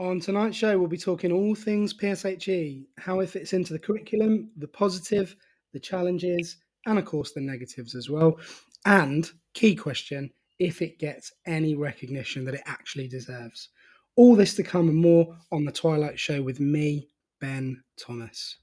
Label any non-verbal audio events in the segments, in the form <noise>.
On tonight's show, we'll be talking all things PSHE, how it fits into the curriculum, the positive, the challenges, and of course the negatives as well. And key question if it gets any recognition that it actually deserves. All this to come and more on the Twilight Show with me, Ben Thomas.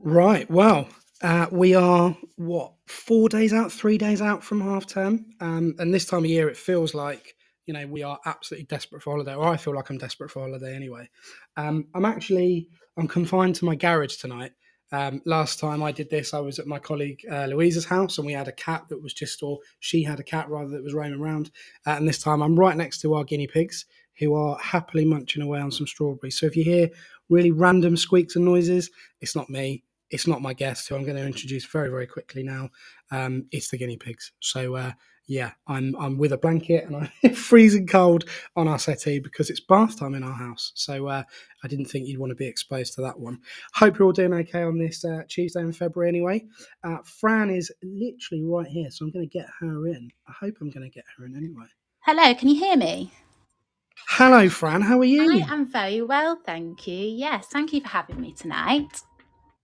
Right. Well, uh, we are what four days out, three days out from half term, um, and this time of year it feels like you know we are absolutely desperate for holiday, or I feel like I'm desperate for holiday anyway. Um, I'm actually I'm confined to my garage tonight. Um, last time I did this, I was at my colleague uh, Louisa's house, and we had a cat that was just, or she had a cat rather that was roaming around. Uh, and this time I'm right next to our guinea pigs, who are happily munching away on some strawberries. So if you hear really random squeaks and noises, it's not me it's not my guest who I'm going to introduce very very quickly now. Um, it's the guinea pigs. So uh, yeah, I'm I'm with a blanket and I'm <laughs> freezing cold on our settee because it's bath time in our house. So uh, I didn't think you'd want to be exposed to that one. Hope you're all doing okay on this uh, Tuesday in February anyway. Uh, Fran is literally right here, so I'm going to get her in. I hope I'm going to get her in anyway. Hello, can you hear me? Hello, Fran. How are you? I am very well, thank you. Yes, thank you for having me tonight.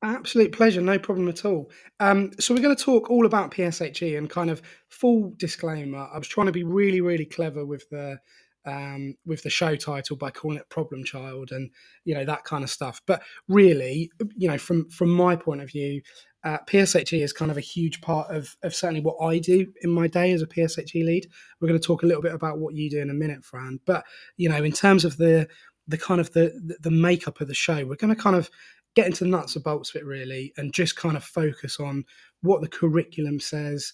Absolute pleasure, no problem at all. Um, so we're going to talk all about PSHE and kind of full disclaimer. I was trying to be really, really clever with the um, with the show title by calling it Problem Child and you know that kind of stuff. But really, you know, from from my point of view, uh, PSHE is kind of a huge part of of certainly what I do in my day as a PSHE lead. We're going to talk a little bit about what you do in a minute, Fran. But you know, in terms of the the kind of the the makeup of the show, we're going to kind of get into the nuts and bolts of it really and just kind of focus on what the curriculum says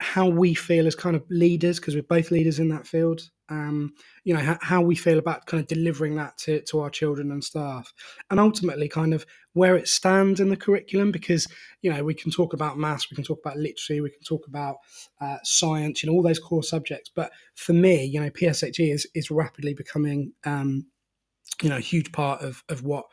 how we feel as kind of leaders because we're both leaders in that field um, you know how, how, we feel about kind of delivering that to, to our children and staff and ultimately kind of where it stands in the curriculum because you know we can talk about maths we can talk about literacy we can talk about uh, science you know all those core subjects but for me you know pshe is, is rapidly becoming um, you know a huge part of, of what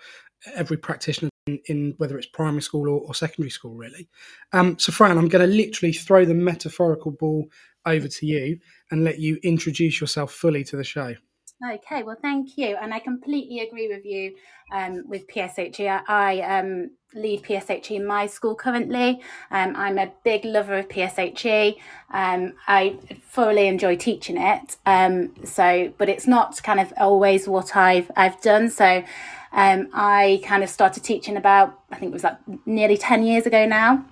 every practitioner in, in whether it's primary school or, or secondary school, really. Um, so, Fran, I'm going to literally throw the metaphorical ball over to you and let you introduce yourself fully to the show. Okay, well, thank you. And I completely agree with you um, with PSHE. I, I um, lead PSHE in my school currently. Um, I'm a big lover of PSHE. Um, I thoroughly enjoy teaching it. Um, so, but it's not kind of always what I've I've done. So, um, I kind of started teaching about I think it was like nearly ten years ago now.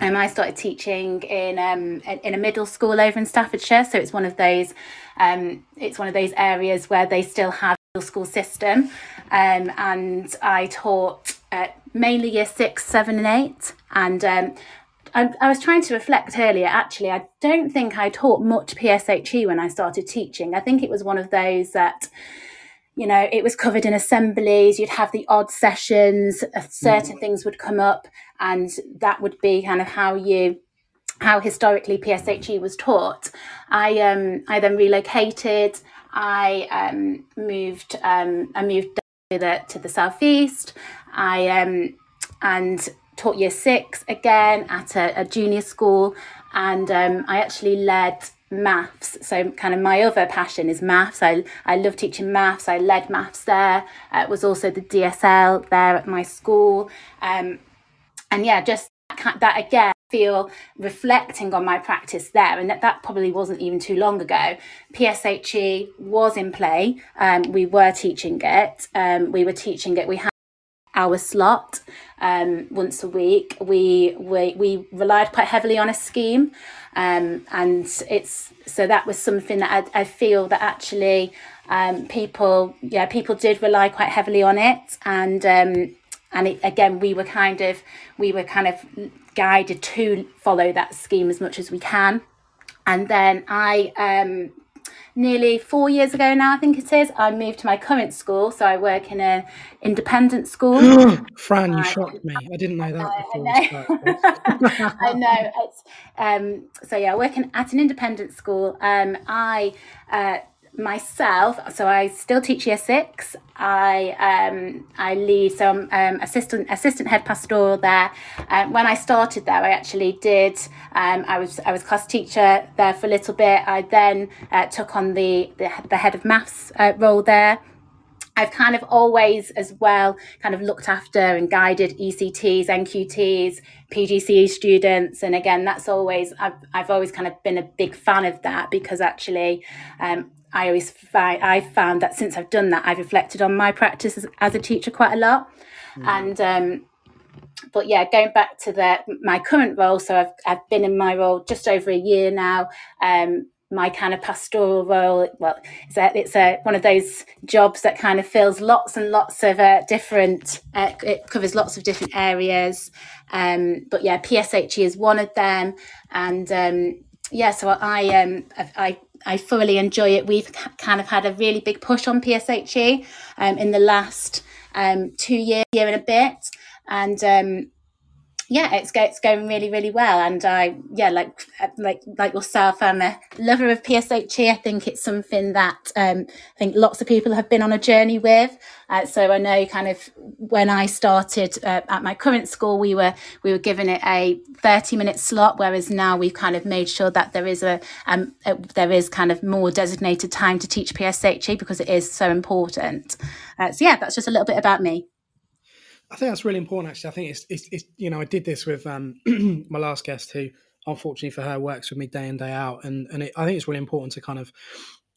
Um, I started teaching in um, in a middle school over in Staffordshire, so it's one of those um, it's one of those areas where they still have middle school system, um, and I taught mainly year six, seven, and eight, and um, I, I, was trying to reflect earlier. Actually, I don't think I taught much PSHE when I started teaching. I think it was one of those that you know, it was covered in assemblies, you'd have the odd sessions, uh, certain mm. things would come up, and that would be kind of how you how historically PSHE was taught. I um I then relocated. I um moved um I moved to the to the southeast. I um and taught year six again at a, a junior school, and um, I actually led maths. So, kind of my other passion is maths. I, I love teaching maths. I led maths there. Uh, it was also the DSL there at my school. Um, and yeah, just that again, feel reflecting on my practice there. And that, that probably wasn't even too long ago. PSHE was in play. Um, we were teaching it. Um, we were teaching it. We had our slot um, once a week. We, we we relied quite heavily on a scheme, um, and it's so that was something that I, I feel that actually um, people yeah people did rely quite heavily on it, and um, and it, again we were kind of we were kind of guided to follow that scheme as much as we can, and then I um, nearly four years ago now, I think it is, I moved to my current school. So I work in an independent school. <gasps> Fran, you shocked me. I didn't know that I, before. I know. <laughs> I know. It's, um, so yeah, working at an independent school. Um, I uh, myself, so I still teach year six. I um, I lead, so I'm um, assistant assistant head pastoral there. Um, when I started there, I actually did. Um, I was I was class teacher there for a little bit. I then uh, took on the, the the head of maths uh, role there. I've kind of always, as well, kind of looked after and guided ECTs, NQTs, PGCE students, and again, that's always I've I've always kind of been a big fan of that because actually, um, I always find I found that since I've done that, I've reflected on my practice as, as a teacher quite a lot, mm. and um, but yeah, going back to the my current role, so I've I've been in my role just over a year now. Um, my kind of pastoral role well it's a, it's a one of those jobs that kind of fills lots and lots of uh, different uh, it covers lots of different areas um, but yeah pshe is one of them and um, yeah so i um i I thoroughly enjoy it. We've kind of had a really big push on PSHE um, in the last um, two years, year and a bit, and um, yeah, it's go, it's going really really well, and I yeah like like like yourself, I'm a lover of PSHE. I think it's something that um, I think lots of people have been on a journey with. Uh, so I know kind of when I started uh, at my current school, we were we were given it a 30 minute slot, whereas now we've kind of made sure that there is a, um, a there is kind of more designated time to teach PSHE because it is so important. Uh, so yeah, that's just a little bit about me. I think that's really important. Actually, I think it's, it's, it's you know I did this with um, <clears throat> my last guest who, unfortunately for her, works with me day in day out, and and it, I think it's really important to kind of,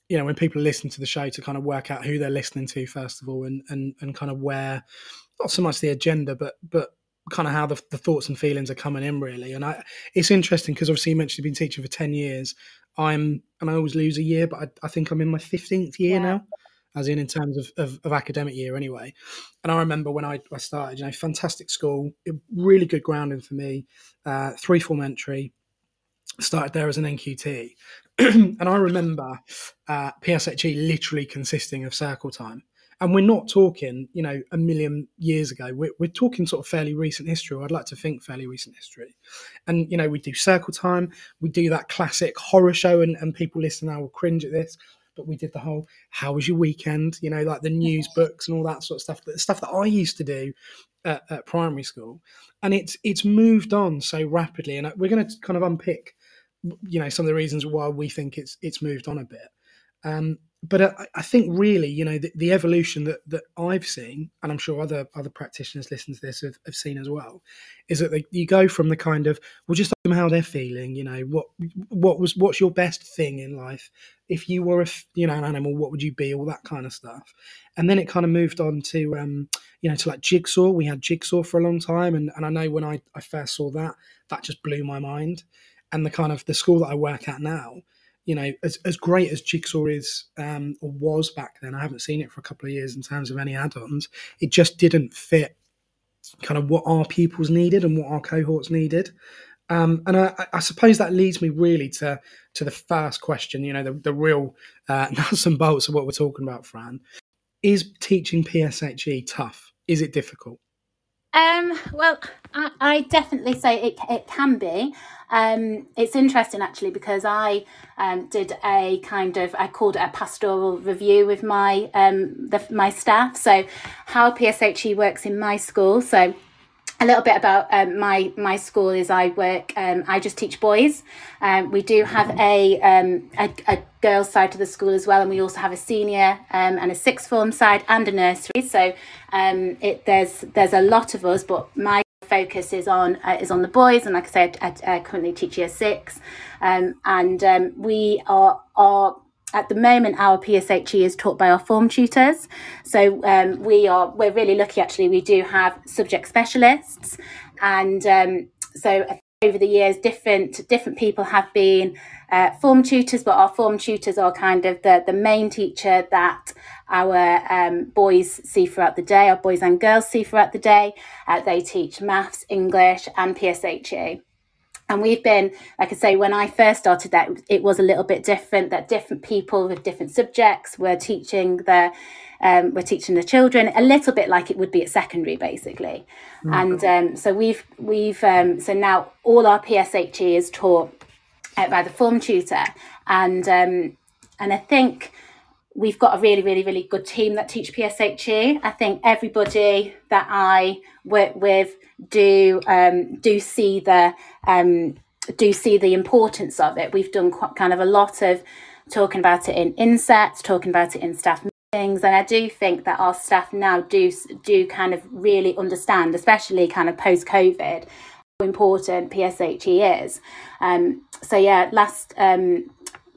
you know, when people listen to the show to kind of work out who they're listening to first of all, and and and kind of where, not so much the agenda, but but kind of how the, the thoughts and feelings are coming in really. And I, it's interesting because obviously you mentioned you've been teaching for ten years. I'm and I always lose a year, but I, I think I'm in my fifteenth year yeah. now as in in terms of, of, of, academic year anyway. And I remember when I, I started, you know, fantastic school, really good grounding for me, uh, three form entry, started there as an NQT. <clears throat> and I remember uh, PSHE literally consisting of circle time. And we're not talking, you know, a million years ago. We're, we're talking sort of fairly recent history. or I'd like to think fairly recent history. And, you know, we do circle time. We do that classic horror show, and, and people listening now will cringe at this but we did the whole how was your weekend? You know like the news books and all that sort of stuff the stuff that i used to do at, at primary school. And it's it's moved on so rapidly and we're going to kind of unpick you know some of the reasons why we think it's it's moved on a bit. Um, but I, I, think really, you know, the, the, evolution that that I've seen, and I'm sure other other practitioners listen to this have, have seen as well, is that they, you go from the kind of well, just ask them how they're feeling. You know, what what was what's your best thing in life? If you were a you know an animal, what would you be? All that kind of stuff, and then it kind of moved on to um, you know to like jigsaw. We had jigsaw for a long time, and and I know when I I first saw that, that just blew my mind. And the kind of the school that I work at now you know, as, as great as Jigsaw is um, or was back then, I haven't seen it for a couple of years in terms of any add-ons. It just didn't fit kind of what our pupils needed and what our cohorts needed. Um, and I, I, suppose that leads me really to to the first question. You know, the, the real uh, <laughs> nuts and bolts of what we're talking about, Fran. Is teaching PSHE tough? Is it difficult? Um, well, I, I, definitely say it, it can be. Um, it's interesting actually because I um, did a kind of I called it a pastoral review with my um, the, my staff. So how PSHE works in my school. So a little bit about um, my my school is I work um, I just teach boys. Um, we do have a, um, a, a girls side to the school as well, and we also have a senior um, and a sixth form side and a nursery. So um, it there's there's a lot of us, but my focus is on uh, is on the boys, and like I said, I, I currently teach year six, and we are are at the moment our PSHE is taught by our form tutors. So um, we are we're really lucky actually. We do have subject specialists, and um, so over the years, different different people have been uh, form tutors, but our form tutors are kind of the the main teacher that our um, boys see throughout the day. Our boys and girls see throughout the day. Uh, they teach maths, English, and PSHE. And we've been, like I say, when I first started that, it was a little bit different. That different people with different subjects were teaching the, um, we're teaching the children a little bit like it would be at secondary, basically. Mm-hmm. And um, so we've we've um, so now all our PSHE is taught uh, by the form tutor, and um, and I think we've got a really, really, really good team that teach PSHE. I think everybody that I work with do um, do see the um, do see the importance of it. We've done quite, kind of a lot of talking about it in insets, talking about it in staff meetings, and I do think that our staff now do do kind of really understand, especially kind of post COVID, how important PSHE is. Um, so yeah, last um,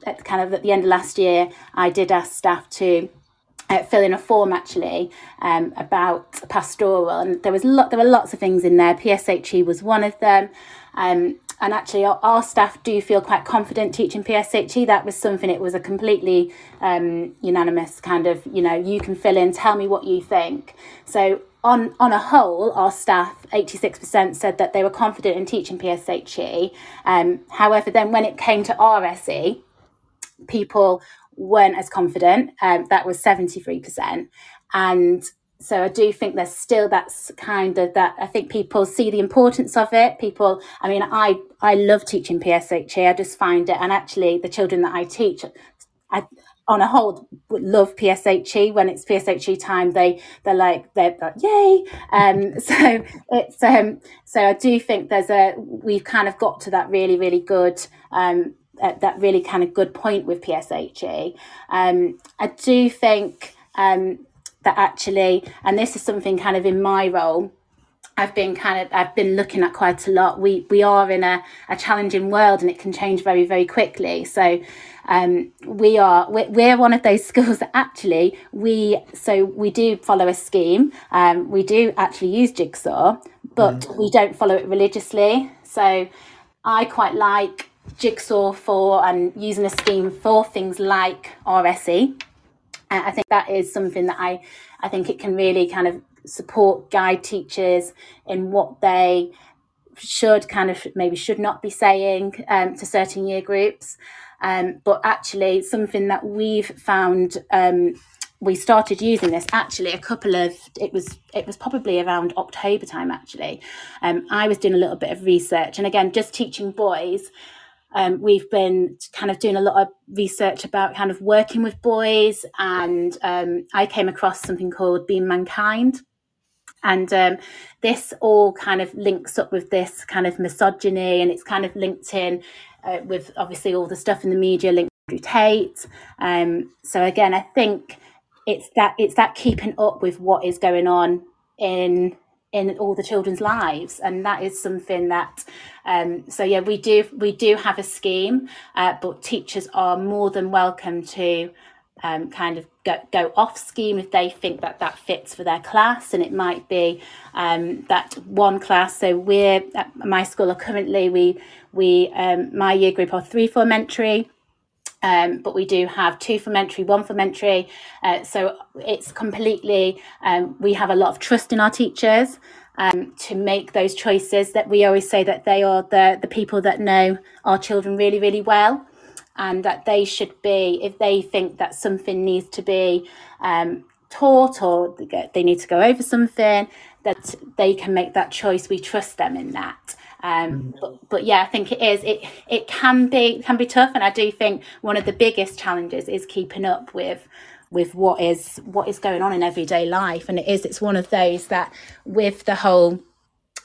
at kind of at the end of last year, I did ask staff to uh, fill in a form actually um, about pastoral, and there was lot, there were lots of things in there. PSHE was one of them, um, and actually our, our, staff do feel quite confident teaching PSHE. That was something. It was a completely um, unanimous kind of you know you can fill in, tell me what you think. So on on a whole, our staff, 86% said that they were confident in teaching PSHE. Um, however, then when it came to RSE, people weren't as confident. Um, that was 73%. And so I do think there's still that's kind of that I think people see the importance of it. People, I mean, I I love teaching PSHE. I just find it, and actually, the children that I teach, I on a whole love PSHE. When it's PSHE time, they they're like they're like yay. Um, <laughs> so it's um, so I do think there's a we've kind of got to that really really good um at that really kind of good point with PSHE. Um, I do think um, that actually, and this is something kind of in my role, I've been kind of I've been looking at quite a lot. We we are in a, a challenging world and it can change very very quickly. So um, we are we're, we're, one of those <laughs> schools that actually we so we do follow a scheme. Um, we do actually use Jigsaw, but mm. we don't follow it religiously. So I quite like jigsaw for and using a scheme for things like RSE. I think that is something that I, I think it can really kind of support guide teachers in what they should kind of maybe should not be saying um, to certain year groups. Um, but actually, something that we've found um, we started using this actually a couple of it was it was probably around October time actually. Um, I was doing a little bit of research and again just teaching boys um, we've been kind of doing a lot of research about kind of working with boys, and um, I came across something called Being Mankind. And um, this all kind of links up with this kind of misogyny, and it's kind of linked in uh, with obviously all the stuff in the media linked to Tate. Um, so again, I think it's that it's that keeping up with what is going on in in all the children's lives and that is something that um, so yeah we do we do have a scheme uh, but teachers are more than welcome to um, kind of go, go off scheme if they think that that fits for their class and it might be um, that one class so we're at my school are currently we we um, my year group are three form entry um, but we do have two form entry, one form entry. Uh, so it's completely, um, we have a lot of trust in our teachers um, to make those choices that we always say that they are the, the people that know our children really, really well. And that they should be, if they think that something needs to be um, taught or they need to go over something, that they can make that choice. We trust them in that. Um, mm. but, but, yeah, I think it is. It it can be can be tough, and I do think one of the biggest challenges is keeping up with with what is what is going on in everyday life. And it is. It's one of those that with the whole.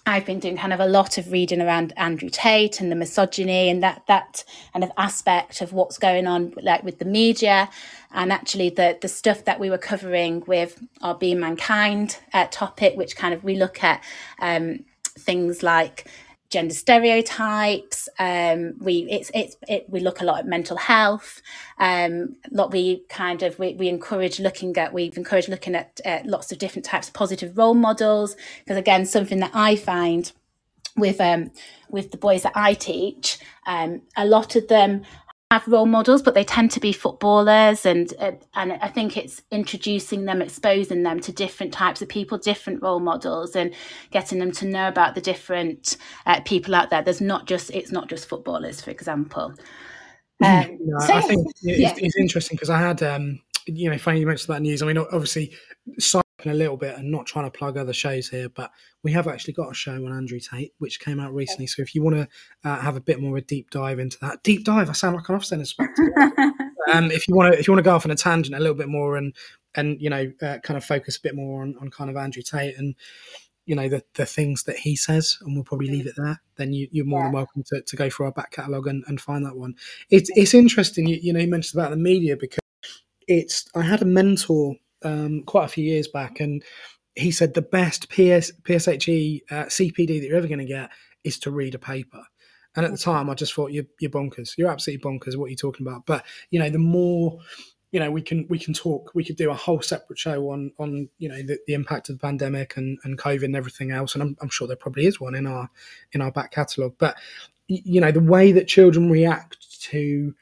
I've been doing kind of a lot of reading around Andrew Tate and the misogyny and that that kind of aspect of what's going on, like with the media, and actually the the stuff that we were covering with our Being Mankind uh, topic, which kind of we look at um, things like gender stereotypes. Um, we it's it's it, we look a lot at mental health. Um, lot we kind of we, we encourage looking at we've encouraged looking at, at lots of different types of positive role models because again something that I find with um with the boys that I teach, um, a lot of them have role models, but they tend to be footballers, and uh, and I think it's introducing them, exposing them to different types of people, different role models, and getting them to know about the different uh, people out there. There's not just it's not just footballers, for example. Um, <laughs> no, so, I think it's, yeah. it's interesting because I had um, you know, funny you mentioned that news. I mean, obviously, a little bit and not trying to plug other shows here, but we have actually got a show on Andrew Tate which came out recently. So if you want to uh, have a bit more of a deep dive into that, deep dive, I sound like an Ofsted inspector. <laughs> um, if you want to, if you want to go off on a tangent a little bit more and and you know uh, kind of focus a bit more on, on kind of Andrew Tate and you know the, the things that he says and we'll probably leave it there then you, you're more yeah. than welcome to, to go through our back catalogue and, and find that one it's it's interesting you, you know you mentioned about the media because it's i had a mentor um, quite a few years back and he said the best PS, pshe uh, cpd that you're ever going to get is to read a paper. And at the time i just thought you're, you're bonkers. You're absolutely bonkers. What are you're talking about? But you know the more you know we can we can talk we could do a whole separate show on on you know the, the impact of the pandemic and and covid and everything else and I'm, I'm sure there probably is one in our in our back catalogue. But you know the way that children react to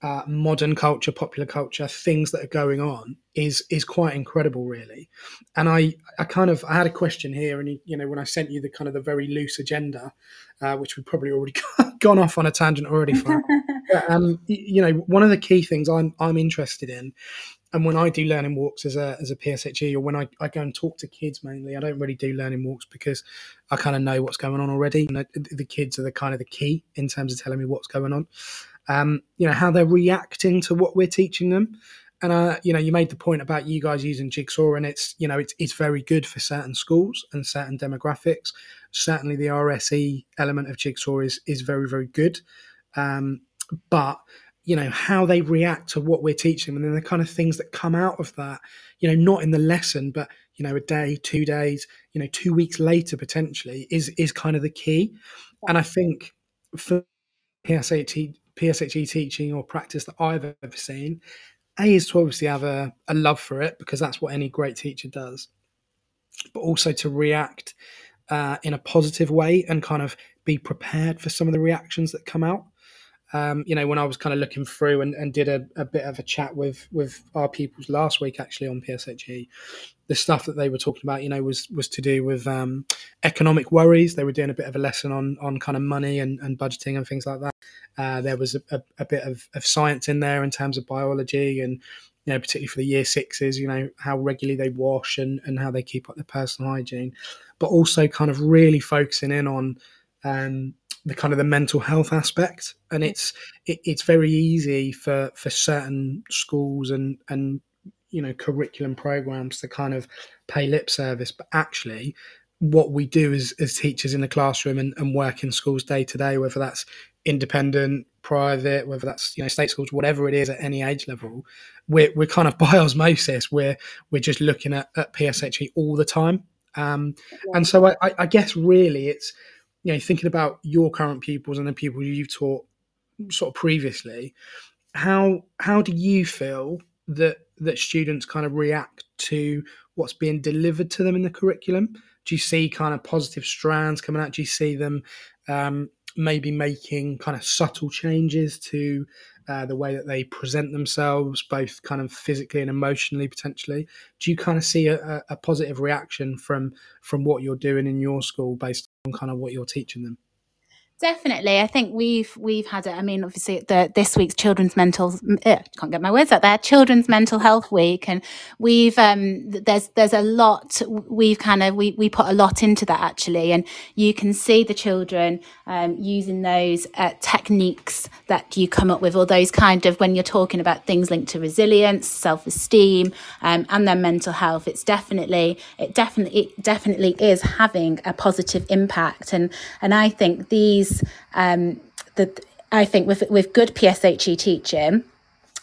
uh, modern culture, popular culture, things that are going on is is quite incredible, really. And I, I kind of I had a question here, and you know when I sent you the kind of the very loose agenda, uh, which we probably already <laughs> gone off on a tangent already for. <laughs> but, um, you know, one of the key things I'm I'm interested in, and when I do learning walks as a as a PSHE, or when I, I go and talk to kids mainly, I don't really do learning walks because I kind of know what's going on already. And the kids are the kind of the key in terms of telling me what's going on um, you know, how they're reacting to what we're teaching them. And uh, you know, you made the point about you guys using Jigsaw, and it's you know, it's it's very good for certain schools and certain demographics. Certainly, the RSE element of Jigsaw is is very very good, um, but you know how they react to what we're teaching them, and then the kind of things that come out of that. You know, not in the lesson, but you know, a day, two days, you know, two weeks later potentially is is kind of the key. And I think for PSAT PSHE teaching or practice that I've ever seen. A is to obviously have a, a love for it because that's what any great teacher does, but also to react uh, in a positive way and kind of be prepared for some of the reactions that come out. Um, you know, when I was kind of looking through and, and did a, a, bit of a chat with with our pupils last week, actually on PSHE, the stuff that they were talking about, you know, was was to do with um, economic worries. They were doing a bit of a lesson on on kind of money and, and budgeting and things like that. Uh, there was a, a, a bit of, of, science in there in terms of biology and you know, particularly for the year sixes, you know, how regularly they wash and, and how they keep up their personal hygiene, but also kind of really focusing in on um, the kind of the mental health aspect. And it's it, it's very easy for for certain schools and and you know curriculum programs to kind of pay lip service but actually what we do as, as teachers in the classroom and, and work in schools day to day whether that's independent private whether that's you know state schools whatever it is at any age level we're, we're kind of <laughs> by osmosis we're we're just looking at, at pshe all the time um, and so I, I guess really it's you know thinking about your current pupils and the people you've taught sort of previously how how do you feel that that students kind of react to what's being delivered to them in the curriculum? Do you see kind of positive strands coming out? Do you see them um, maybe making kind of subtle changes to uh, the way that they present themselves, both kind of physically and emotionally, potentially? Do you kind of see a, a positive reaction from from what you're doing in your school based on kind of what you're teaching them? Definitely, I think we've we've had it. I mean, obviously, the this week's Children's Mental uh, can't get my words out there. Children's Mental Health Week, and we've um, there's there's a lot. We've kind of we we put a lot into that actually, and you can see the children um, using those uh, techniques that you come up with, or those kind of when you're talking about things linked to resilience, self esteem, um, and their mental health. It's definitely it definitely it definitely is having a positive impact, and and I think these um, that I think with with good PSHE teaching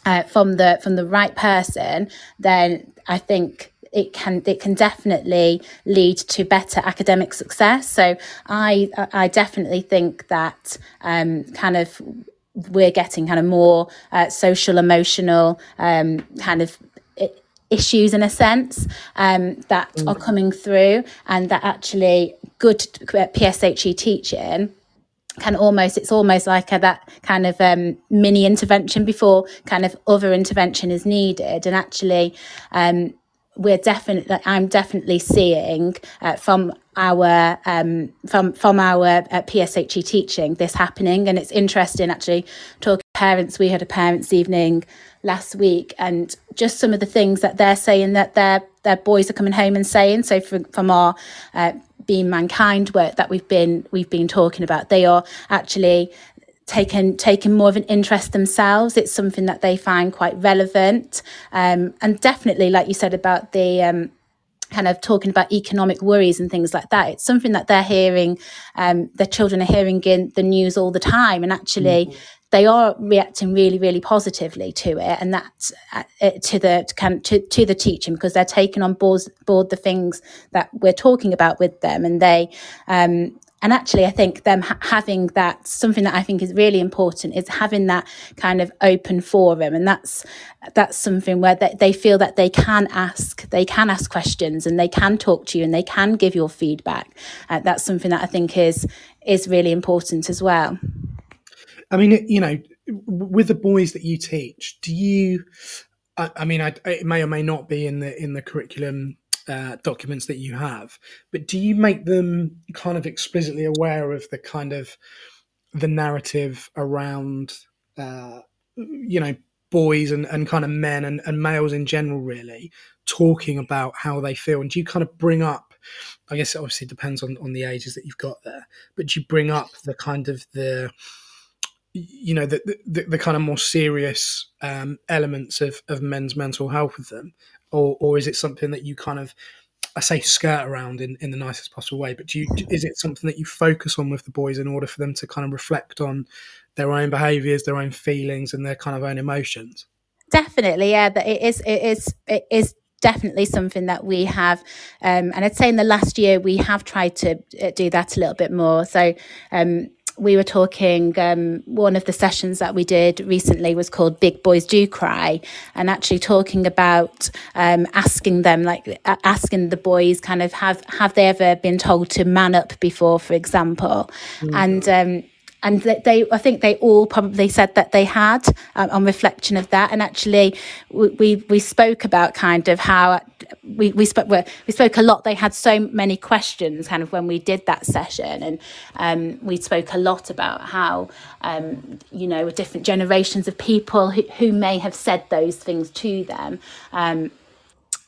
uh, from the from the right person, then I think it can it can definitely lead to better academic success. So I I definitely think that um, kind of we're getting kind of more uh, social emotional um, kind of issues in a sense um, that mm. are coming through and that actually good PSHE teaching can almost it's almost like a, that kind of um, mini intervention before kind of other intervention is needed. And actually um, we're definitely i'm definitely seeing uh, from our um, from from our uh, pshe teaching this happening. And it's interesting actually talking parents. We had a parents evening last week and just some of the things that they're saying that they're their boys are coming home and saying. So from, from our uh, being mankind work that we've been we've been talking about, they are actually taken taken more of an interest themselves. It's something that they find quite relevant, um, and definitely, like you said about the. Um, kind of talking about economic worries and things like that. It's something that they're hearing, um, their children are hearing in the news all the time, and actually, mm-hmm they are reacting really, really positively to it, and that's uh, to the to, to, to the teaching because they're taking on board, board the things that we're talking about with them, and they um, and actually i think them ha- having that something that i think is really important is having that kind of open forum and that's that's something where they, they feel that they can ask they can ask questions and they can talk to you and they can give your feedback. Uh, that's something that i think is is really important as well I mean, you know, with the boys that you teach, do you? I, I mean, I, it may or may not be in the in the curriculum uh, documents that you have, but do you make them kind of explicitly aware of the kind of the narrative around, uh, you know, boys and, and kind of men and, and males in general, really talking about how they feel? And do you kind of bring up I guess it obviously depends on, on the ages that you've got there, but do you bring up the kind of the you know the, the, the kind of more serious um, elements of, of men's mental health with them or or is it something that you kind of I say skirt around in, in the nicest possible way, but do you is it something that you focus on with the boys in order for them to kind of reflect on their own behaviours, their own feelings, and their kind of own emotions? Definitely, yeah. That it is. It is. It is definitely something that we have, um, and I'd say in the last year we have tried to uh, do that a little bit more. So. Um, we were talking um, one of the sessions that we did recently was called big boys do cry and actually talking about um, asking them like asking the boys kind of have have they ever been told to man up before for example mm-hmm. and um, and they I think they all probably said that they had um, on reflection of that. And actually we we spoke about kind of how we we spoke we spoke a lot. They had so many questions kind of when we did that session. And um, we spoke a lot about how um, you know different generations of people who, who may have said those things to them. Um,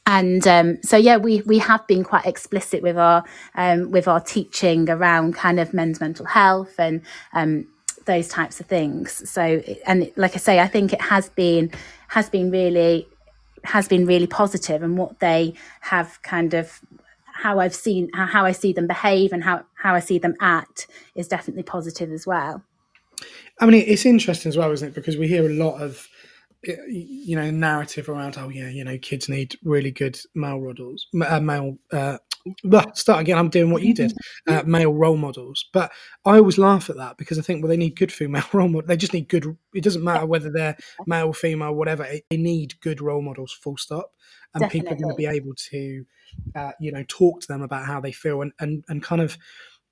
and um, so yeah we we have been quite explicit with our um, with our teaching around kind of men's mental health and um, those types of things. So and like i say i think it has been has been really has been really positive and what they have kind of how i've seen how i see them behave and how how i see them act is definitely positive as well. I mean it's interesting as well isn't it? Because we hear a lot of you know narrative around oh yeah you know kids need really good male models uh, male uh, start again i'm doing what you did uh, male role models. But i always laugh at that because i think well they need good female <laughs> role models they just need good it doesn't matter whether they're male female whatever they need good role models full stop. And Definitely. people are going to be able to uh, you know talk to them about how they feel and and, and kind of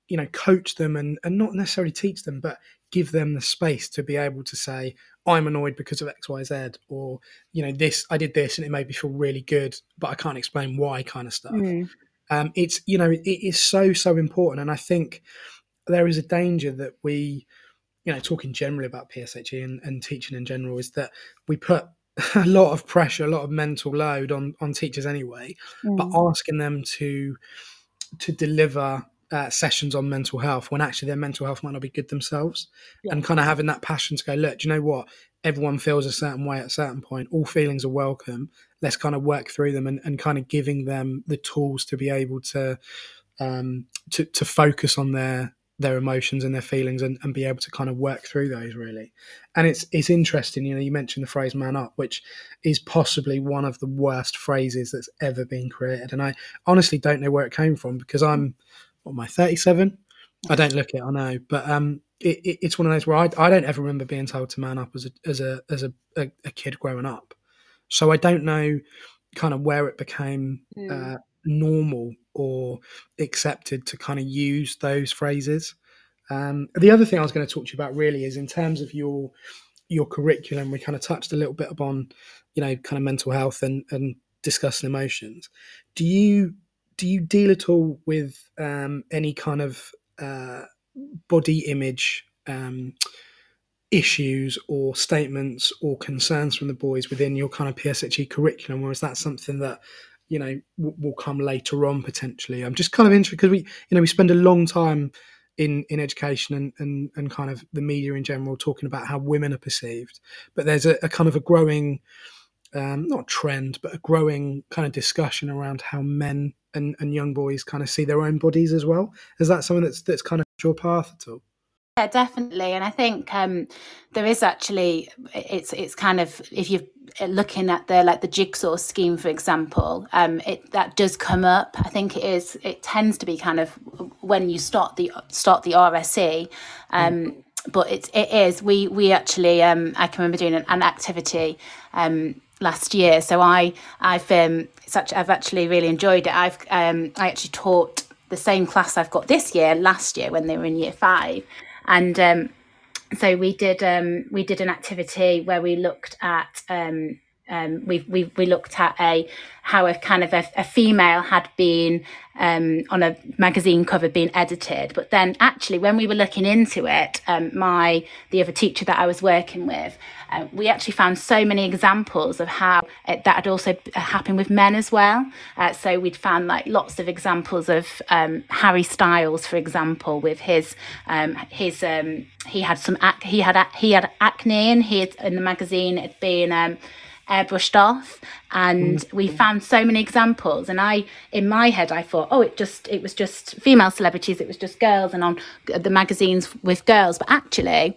you know coach them and, and not necessarily teach them but give them the space to be able to say i'm annoyed because of xyz or you know this i did this and it made me feel really good but i can't explain why kind of stuff mm. um, it's you know it is so so important and i think there is a danger that we you know talking generally about pshe and, and teaching in general is that we put <laughs> a lot of pressure a lot of mental load on on teachers anyway mm. but asking them to to deliver uh, sessions on mental health when actually their mental health might not be good themselves yeah. and kind of having that passion to go look do you know what? Everyone feels a certain way at a certain point. All feelings are welcome. Let's kind of work through them and, and kind of giving them the tools to be able to um to, to focus on their their emotions and their feelings and, and be able to kind of work through those really. And it's it's interesting you know you mentioned the phrase man up which is possibly one of the worst phrases that's ever been created. And i honestly don't know where it came from because i'm what am I, 37? I don't look it, I know, but um, it, it, it's one of those where I, I don't ever remember being told to man up as a as a as a, a, a kid growing up. So I don't know kind of where it became mm. uh, normal or accepted to kind of use those phrases. Um, the other thing I was going to talk to you about really is in terms of your your curriculum. We kind of touched a little bit upon, you know, kind of mental health and and discussing emotions. Do you do you deal at all with um, any kind of uh, body image um, issues or statements or concerns from the boys within your kind of PSHE curriculum, or is that something that you know will, will come later on potentially. I'm just kind of interested because we you know we spend a long time in in education and, and and kind of the media in general talking about how women are perceived, but there's a, a kind of a growing um, not trend, but a growing kind of discussion around how men and, and young boys kind of see their own bodies as well. Is that something that's that's kind of your path at all? Yeah, definitely, and I think um, there is actually it's it's kind of if you're looking at the like the jigsaw scheme, for example, um, it that does come up. I think it is it tends to be kind of when you start the start the RSE. Um, mm. But it, it is we we actually um, I can remember doing an, an activity um, last year. So I I've um such I've actually really enjoyed it. I've um I actually taught the same class I've got this year last year when they were in year five, and um so we did um we did an activity where we looked at um um, we we we looked at a how a kind of a, a female had been um, on a magazine cover being edited, but then actually when we were looking into it, um, my the other teacher that I was working with, uh, we actually found so many examples of how it, that had also happened with men as well. Uh, so we'd found like lots of examples of um, Harry Styles, for example, with his um, his um, he had some ac- he had he had acne and he had, in the magazine had been airbrushed off and we mm. found so many examples and i in my head i thought oh it just it was just female celebrities it was just girls and on the magazines with girls but actually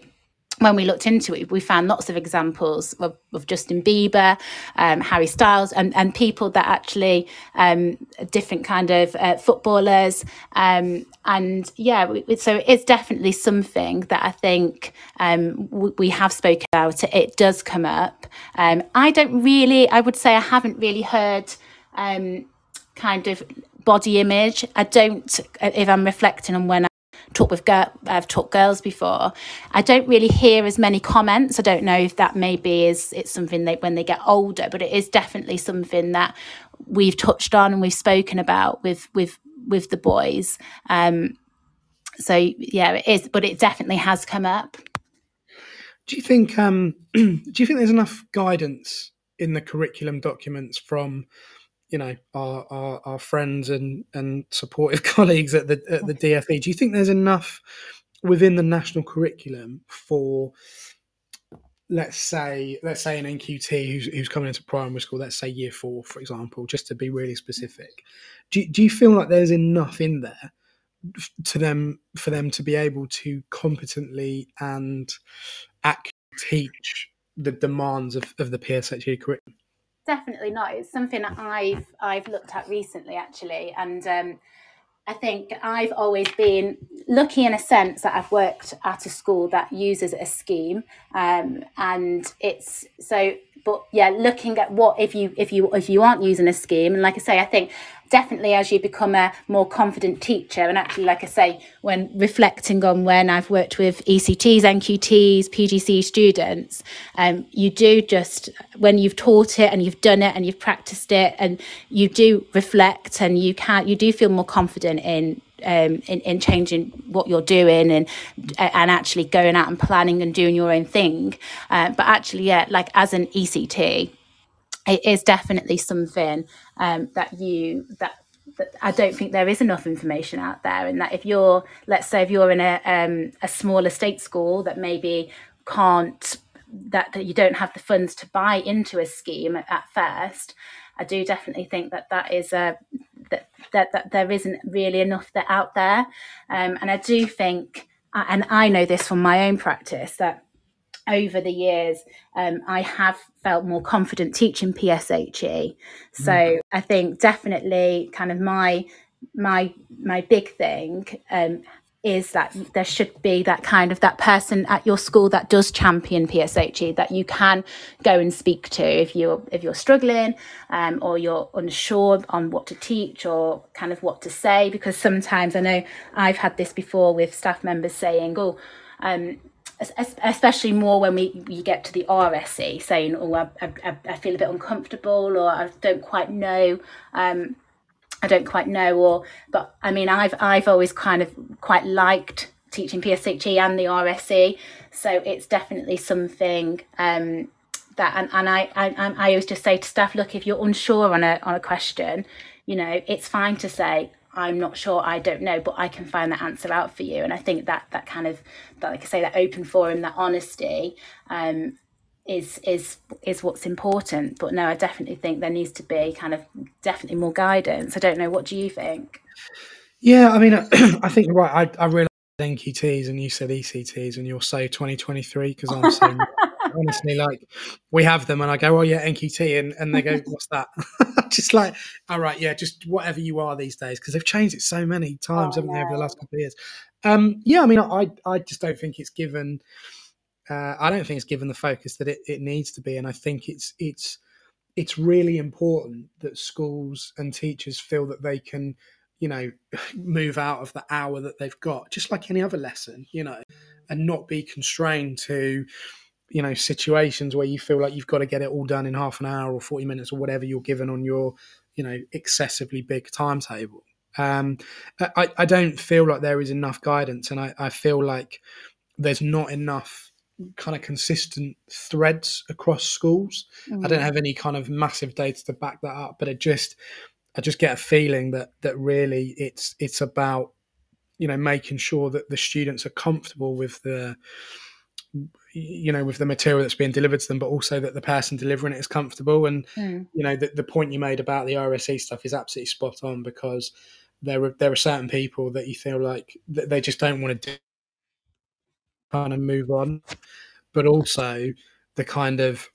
when we looked into it, we found lots of examples of, of Justin Bieber, um, Harry Styles, and, and people that actually um, different kind of uh, footballers. Um, and yeah, we, so it's definitely something that I think um, we have spoken about. It, it does come up. Um, I don't really, I would say, I haven't really heard um, kind of body image. I don't, if I'm reflecting on when talk with girl, I've taught girls before. I don't really hear as many comments. I don't know if that maybe is it's something they when they get older, but it is definitely something that we've touched on and we've spoken about with with with the boys. Um, so yeah, it is, but it definitely has come up. Do you think um, <clears throat> do you think there's enough guidance in the curriculum documents from you know our, our, our friends and and supportive <laughs> colleagues at the at the DFE. Do you think there's enough within the national curriculum for let's say let's say an NQT who's, who's coming into primary school, let's say year four, for example, just to be really specific. Do, do you feel like there's enough in there to them for them to be able to competently and accurately teach the demands of, of the PSHE curriculum? Definitely not. It's something I've I've looked at recently actually, and um, I think I've always been lucky in a sense that I've worked at a school that uses a scheme, um, and it's so. But yeah, looking at what if you if you if you aren't using a scheme, and like I say, I think definitely as you become a more confident teacher and actually like i say when reflecting on when i've worked with ects nqts pgc students um, you do just when you've taught it and you've done it and you've practiced it and you do reflect and you can you do feel more confident in um, in, in changing what you're doing and and actually going out and planning and doing your own thing. Uh, but actually, yeah, like as an ECT, it is definitely something um, that you that I don't think there is enough information out there, and that if you're, let's say, if you're in a um, a smaller state school that maybe can't that, that you don't have the funds to buy into a scheme at, at first, I do definitely think that that is a that that, that there isn't really enough that out there, um, and I do think, and I know this from my own practice that over the years, um, I have felt more confident teaching PSHE. So mm. I think definitely kind of my my my big thing um, is that there should be that kind of that person at your school that does champion PSHE that you can go and speak to if you're if you're struggling um, or you're unsure on what to teach or kind of what to say because sometimes I know I've had this before with staff members saying oh um, especially more when we you get to the RSE, saying, "Oh, I, I, I feel a bit uncomfortable," or "I don't quite know." Um, I don't quite know, or but I mean, I've I've always kind of quite liked teaching PSHE and the RSE, so it's definitely something um, that and, and I, I I always just say to staff, look, if you're unsure on a on a question, you know, it's fine to say, I'm not sure, I don't know, but I can find that answer out for you. And I think that that kind of that like I say, that open forum, that honesty, um, is is is what's important. But no, I definitely think there needs to be kind of definitely more guidance. I don't know. What do you think? Yeah, I mean, <clears throat> I think you're right. I, I realize NQTs and you said ECTs, and you'll say 2023 because I'm so <laughs> <laughs> honestly like we have them, and I go, oh yeah, NQT, and and they go, <laughs> what's that? just like, all right, yeah, just whatever you are these days because they've changed it so many times, oh, haven't no. they, over the last couple of years? Um, yeah, I mean, I I just don't think it's given uh, I don't think it's given the focus that it, it needs to be, and I think it's it's it's really important that schools and teachers feel that they can, you know, <laughs> move out of the hour that they've got, just like any other lesson, you know, and not be constrained to, you know, situations where you feel like you've got to get it all done in half an hour or forty minutes or whatever you're given on your, you know, excessively big timetable. Um, I, I don't feel like there is enough guidance, and I, I feel like there's not enough kind of consistent threads across schools. Mm. I don't mm. have any kind of massive data to back that up, but it just I just get a feeling that that really it's it's about you know making sure that the students are comfortable with the you know with the material that's being delivered to them but also that the person delivering it is comfortable and mm. you know the, the point you made about the RSE stuff is absolutely spot on because there are there are certain people that you feel like they just don't want to do kind of move on, but also the kind of,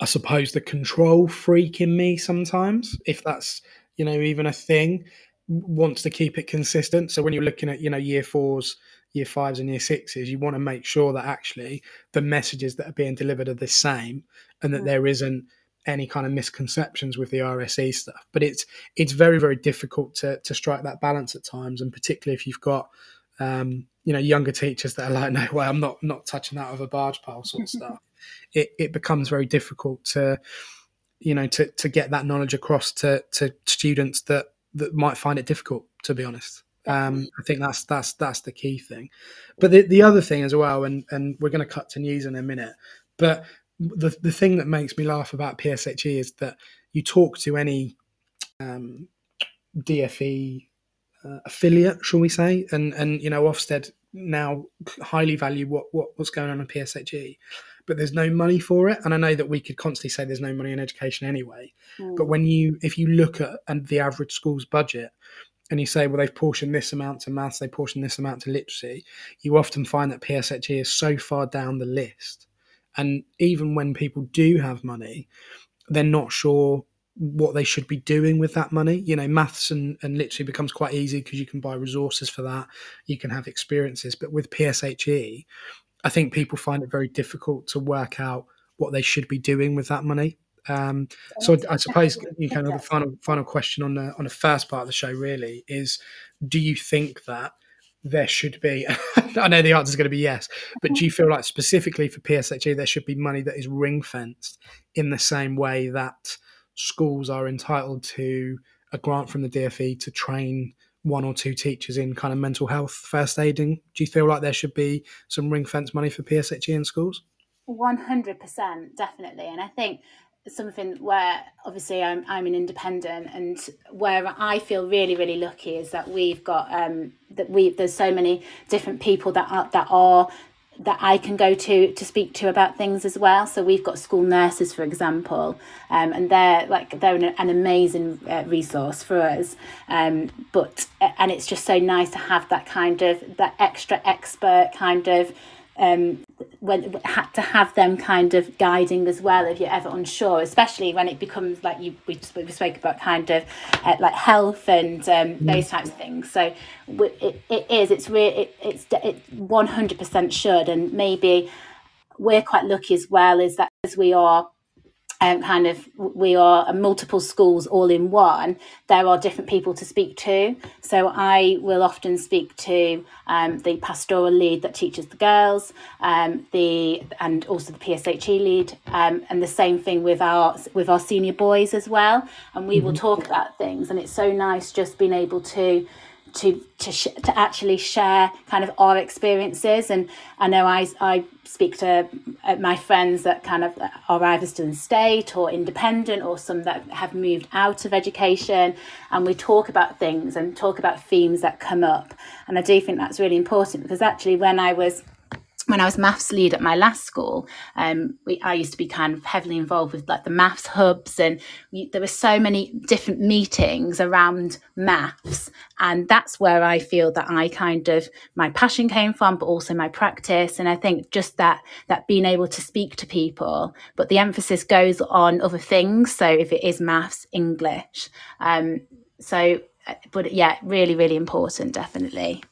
I suppose, the control freak in me sometimes, if that's, you know, even a thing, wants to keep it consistent. So when you're looking at, you know, year fours, year fives, and year sixes, you want to make sure that actually the messages that are being delivered are the same and that there isn't any kind of misconceptions with the RSE stuff. But it's it's very very difficult to to strike that balance at times, and particularly if you've got um, you know younger teachers that are like, no way, I'm not not touching that with a barge pole sort of stuff. It it becomes very difficult to you know to to get that knowledge across to to students that that might find it difficult. To be honest. Um, I think that's that's that's the key thing. But the, the other thing as well, and and we're going to cut to news in a minute. But the the thing that makes me laugh about PSHE is that you talk to any um, DFE uh, affiliate, shall we say? And and you know, Ofsted now highly value what, what what's going on in PSHE, but there's no money for it. And I know that we could constantly say there's no money in education anyway. Mm. But when you if you look at and the average school's budget, and you say, well, they've portioned this amount to maths, they portioned this amount to literacy, you often find that PSHE is so far down the list. And even when people do have money, they're not sure what they should be doing with that money. You know, maths and, and literacy becomes quite easy because you can buy resources for that. You can have experiences. But with PSHE, I think people find it very difficult to work out what they should be doing with that money. Um, so I, suppose you know the final final question on the on the first part of the show really is: Do you think that there should be? <laughs> I know the answer is going to be yes, but do you feel like specifically for PSHE there should be money that is ring fenced in the same way that schools are entitled to a grant from the DFE to train one or two teachers in kind of mental health first aiding. Do you feel like there should be some ring fence money for PSHE in schools? 100%, definitely. And I think something where obviously I'm, I'm an independent and where I feel really really lucky is that we've got um that we there's so many different people that are that are that I can go to to speak to about things as well. So we've got school nurses, for example, um, and they're like they're an, an amazing uh, resource for us. Um, but and it's just so nice to have that kind of that extra expert kind of um, when had to have them kind of guiding as well if you're ever unsure, especially when it becomes like you we, we spoke about kind of uh, like health and um, mm. those types of things. So it, it is it's really it, it's it one hundred percent should, and maybe we're quite lucky as well is that as we are um, kind of we are multiple schools all in one there are different people to speak to so i will often speak to um, the pastoral lead that teaches the girls um, the and also the pshe lead um, and the same thing with our with our senior boys as well and we mm-hmm. will talk about things and it's so nice just being able to to to sh- to actually share kind of our experiences. And I know I I speak to uh, my friends that kind of are either still in state or independent, or some that have moved out of education, and we talk about things and talk about themes that come up. And I do think that's really important because actually when I was when I was maths lead at my last school, um, we, I used to be kind of heavily involved with like the maths hubs, and we, there were so many different meetings around maths, and that's where I feel that I kind of my passion came from, but also my practice, and I think just that that being able to speak to people, but the emphasis goes on other things. So if it is maths, English, um, so uh, but yeah, really, really important, definitely.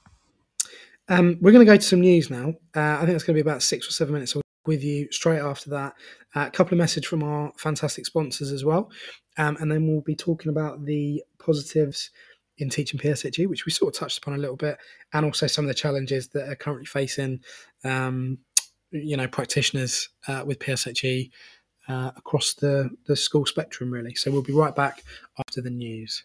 Um, we're going to go to some news now. Uh, I think it's going to be about six or seven minutes with you straight after that. Uh, a couple of message from our fantastic sponsors as well, um, and then we'll be talking about the positives in teaching PSHE, which we sort of touched upon a little bit, and also some of the challenges that are currently facing, um, you know, practitioners uh, with PSHE uh, across the the school spectrum, really. So we'll be right back after the news.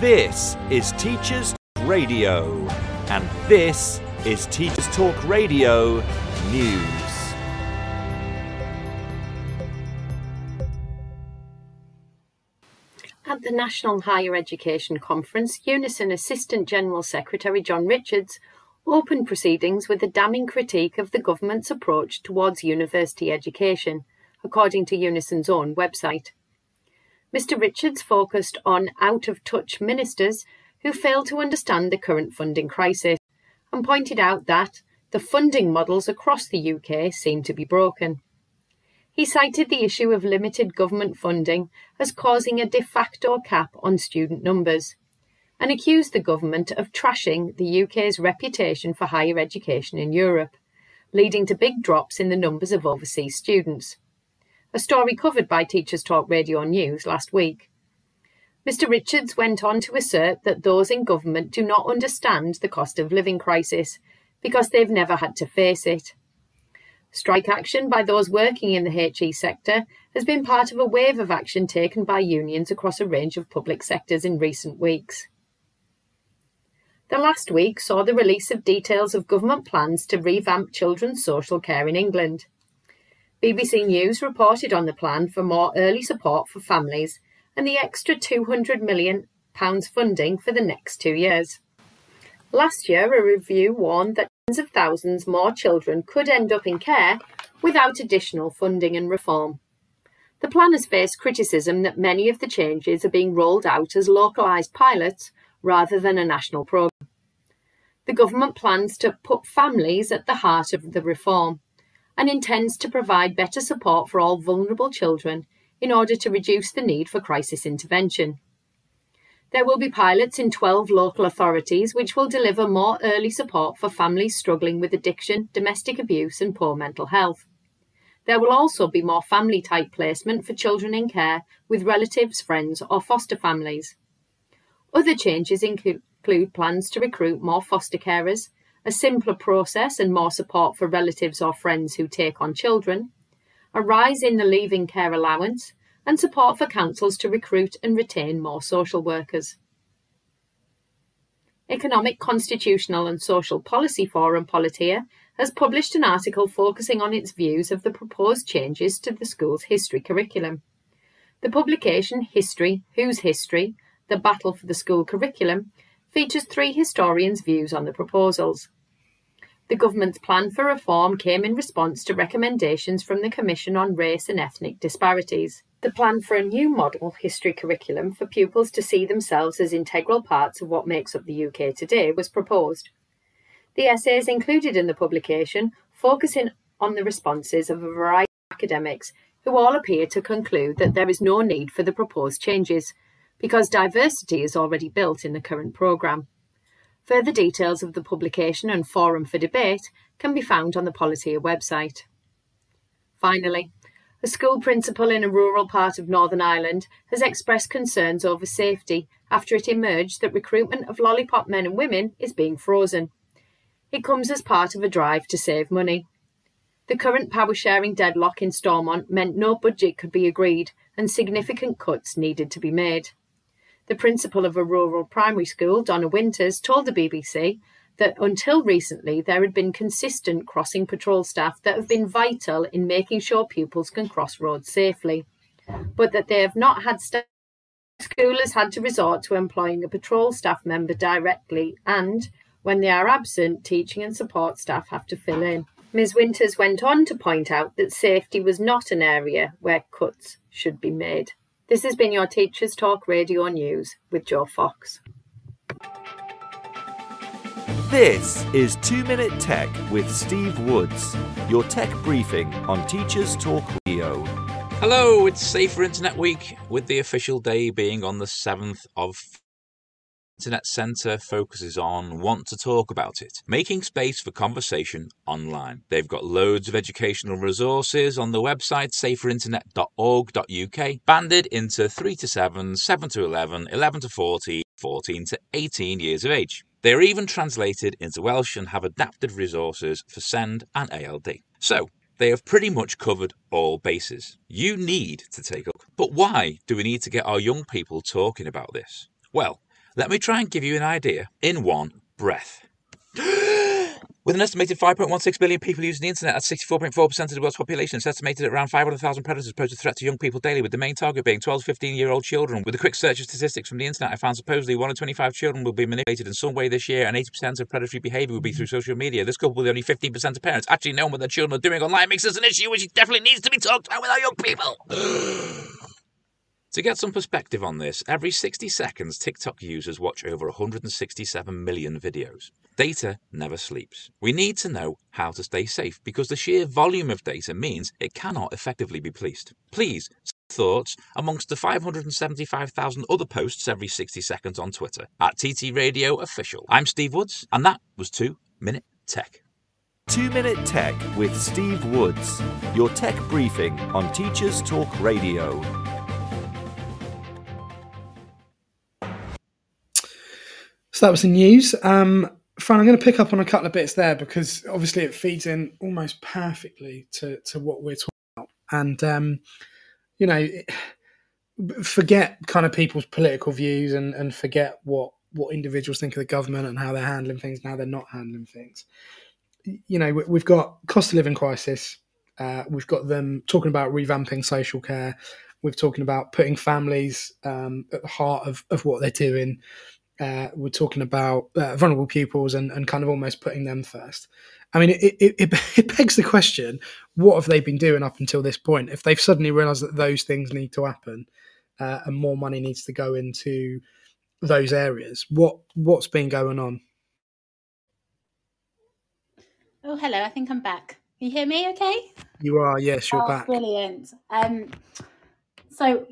This is Teachers Radio, and this is Teachers Talk Radio News. At the National Higher Education Conference, Unison Assistant General Secretary John Richards opened proceedings with a damning critique of the government's approach towards university education, according to Unison's own website. Mr Richards focused on out of touch ministers who fail to understand the current funding crisis and pointed out that the funding models across the UK seem to be broken. He cited the issue of limited government funding as causing a de facto cap on student numbers and accused the government of trashing the UK's reputation for higher education in Europe, leading to big drops in the numbers of overseas students a story covered by Teachers Talk Radio News last week. Mr. Richards went on to assert that those in government do not understand the cost of living crisis because they've never had to face it. Strike action by those working in the HE sector has been part of a wave of action taken by unions across a range of public sectors in recent weeks. The last week saw the release of details of government plans to revamp children's social care in England. BBC News reported on the plan for more early support for families and the extra £200 million funding for the next two years. Last year, a review warned that tens of thousands more children could end up in care without additional funding and reform. The plan has faced criticism that many of the changes are being rolled out as localised pilots rather than a national programme. The government plans to put families at the heart of the reform and intends to provide better support for all vulnerable children in order to reduce the need for crisis intervention. There will be pilots in 12 local authorities which will deliver more early support for families struggling with addiction, domestic abuse, and poor mental health. There will also be more family type placement for children in care with relatives, friends, or foster families. Other changes include plans to recruit more foster carers, a simpler process and more support for relatives or friends who take on children, a rise in the leaving care allowance, and support for councils to recruit and retain more social workers. Economic, Constitutional and Social Policy Forum Politeia has published an article focusing on its views of the proposed changes to the school's history curriculum. The publication History, Whose History? The Battle for the School Curriculum features three historians' views on the proposals. The government's plan for reform came in response to recommendations from the Commission on Race and Ethnic Disparities. The plan for a new model history curriculum for pupils to see themselves as integral parts of what makes up the UK today was proposed. The essays included in the publication focusing on the responses of a variety of academics who all appear to conclude that there is no need for the proposed changes because diversity is already built in the current programme. Further details of the publication and forum for debate can be found on the Politeia website. Finally, a school principal in a rural part of Northern Ireland has expressed concerns over safety after it emerged that recruitment of lollipop men and women is being frozen. It comes as part of a drive to save money. The current power sharing deadlock in Stormont meant no budget could be agreed and significant cuts needed to be made. The principal of a rural primary school, Donna Winters, told the BBC that until recently there had been consistent crossing patrol staff that have been vital in making sure pupils can cross roads safely, but that they have not had staff. School has had to resort to employing a patrol staff member directly, and when they are absent, teaching and support staff have to fill in. Ms. Winters went on to point out that safety was not an area where cuts should be made. This has been your Teachers Talk Radio News with Joe Fox. This is 2 Minute Tech with Steve Woods, your tech briefing on Teachers Talk Radio. Hello, it's Safer Internet Week, with the official day being on the 7th of Internet Centre focuses on want to talk about it, making space for conversation online. They've got loads of educational resources on the website saferinternet.org.uk, banded into 3 to 7, 7 to 11, 11 to 14, 14 to 18 years of age. They are even translated into Welsh and have adapted resources for SEND and ALD. So, they have pretty much covered all bases. You need to take up. But why do we need to get our young people talking about this? Well, let me try and give you an idea in one breath. <gasps> With an estimated 5.16 billion people using the internet, that's 64.4% of the world's population. It's estimated that around 500,000 predators pose a threat to young people daily, with the main target being 12 to 15 year old children. With a quick search of statistics from the internet, I found supposedly 1 in 25 children will be manipulated in some way this year, and 80% of predatory behaviour will be through social media. This coupled with only 15% of parents actually knowing what their children are doing online makes this an issue which definitely needs to be talked about with our young people. <gasps> <gasps> To get some perspective on this, every 60 seconds TikTok users watch over 167 million videos. Data never sleeps. We need to know how to stay safe because the sheer volume of data means it cannot effectively be policed. Please, thoughts amongst the 575,000 other posts every 60 seconds on Twitter at TT Radio Official. I'm Steve Woods, and that was 2 Minute Tech. 2 Minute Tech with Steve Woods, your tech briefing on Teachers Talk Radio. So that was the news. Um, Fran, I'm going to pick up on a couple of bits there because obviously it feeds in almost perfectly to, to what we're talking about. And, um, you know, forget kind of people's political views and, and forget what, what individuals think of the government and how they're handling things and how they're not handling things. You know, we've got cost of living crisis. Uh, we've got them talking about revamping social care. We're talking about putting families um, at the heart of, of what they're doing uh, we're talking about uh, vulnerable pupils and, and kind of almost putting them first. I mean, it, it, it, it, <laughs> begs the question what have they been doing up until this point? If they've suddenly realised that those things need to happen uh, and more money needs to go into those areas, what what's been going on? Oh, hello. I think I'm back. Can you hear me okay? You are, yes, you're oh, back. Brilliant. Um, so,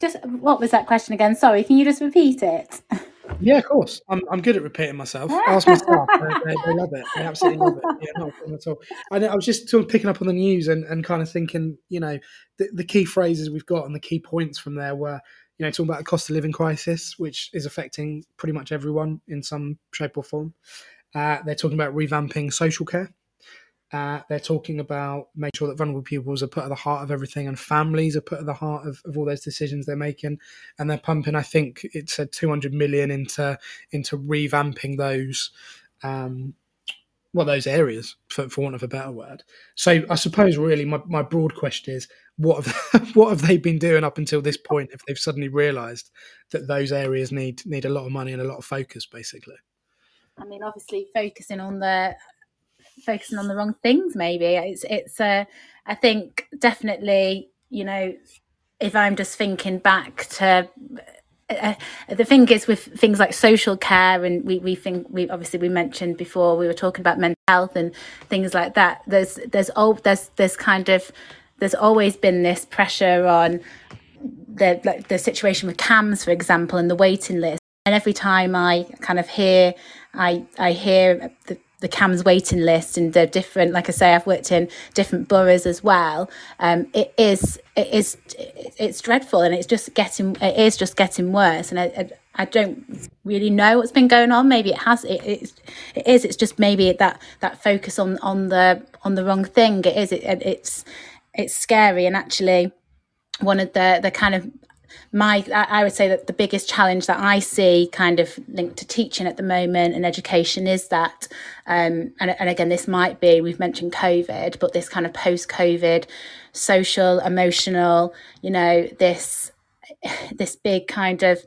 just what was that question again? Sorry, can you just repeat it? <laughs> Yeah, of course. I'm, I'm good at repeating myself. Ask my staff. They, they, love it. They absolutely love it. Yeah, no at all. I, I was just sort of picking up on the news and, and kind of thinking, you know, the, the key phrases we've got and the key points from there were, you know, talking about the cost of living crisis, which is affecting pretty much everyone in some shape or form. Uh, they're talking about revamping social care. Uh, they're talking about make sure that vulnerable pupils are put at the heart of everything and families are put at the heart of, of all those decisions they're making. And they're pumping, I think it's a 200 million into into revamping those um, well those areas for, for want of a better word. So I suppose really my, my broad question is what have <laughs> what have they been doing up until this point if they've suddenly realised that those areas need need a lot of money and a lot of focus basically. I mean, obviously, focusing on the focusing on the wrong things maybe. It's it's uh, i think definitely you know if i'm just thinking back to uh, the thing is with things like social care and we, we think we obviously we mentioned before we were talking about mental health and things like that there's there's all there's there's kind of there's always been this pressure on the like the situation with CAMHS for example and the waiting list. And every time i kind of hear I I hear the, the CAMHS waiting list and the different, like I say, I've worked in different boroughs as well. Um, it is, it is, it's dreadful, and it's just getting, it is just getting worse. And I, I, I don't really know what's been going on. Maybe it has, it, it's, it is. It's just maybe that that focus on on the on the wrong thing. It is. It, it's it's scary, and actually, one of the the kind of my I would say that the biggest challenge that I see kind of linked to teaching at the moment and education is that um, and, and again this might be we've mentioned COVID but this kind of post COVID social emotional you know this <sighs> this big kind of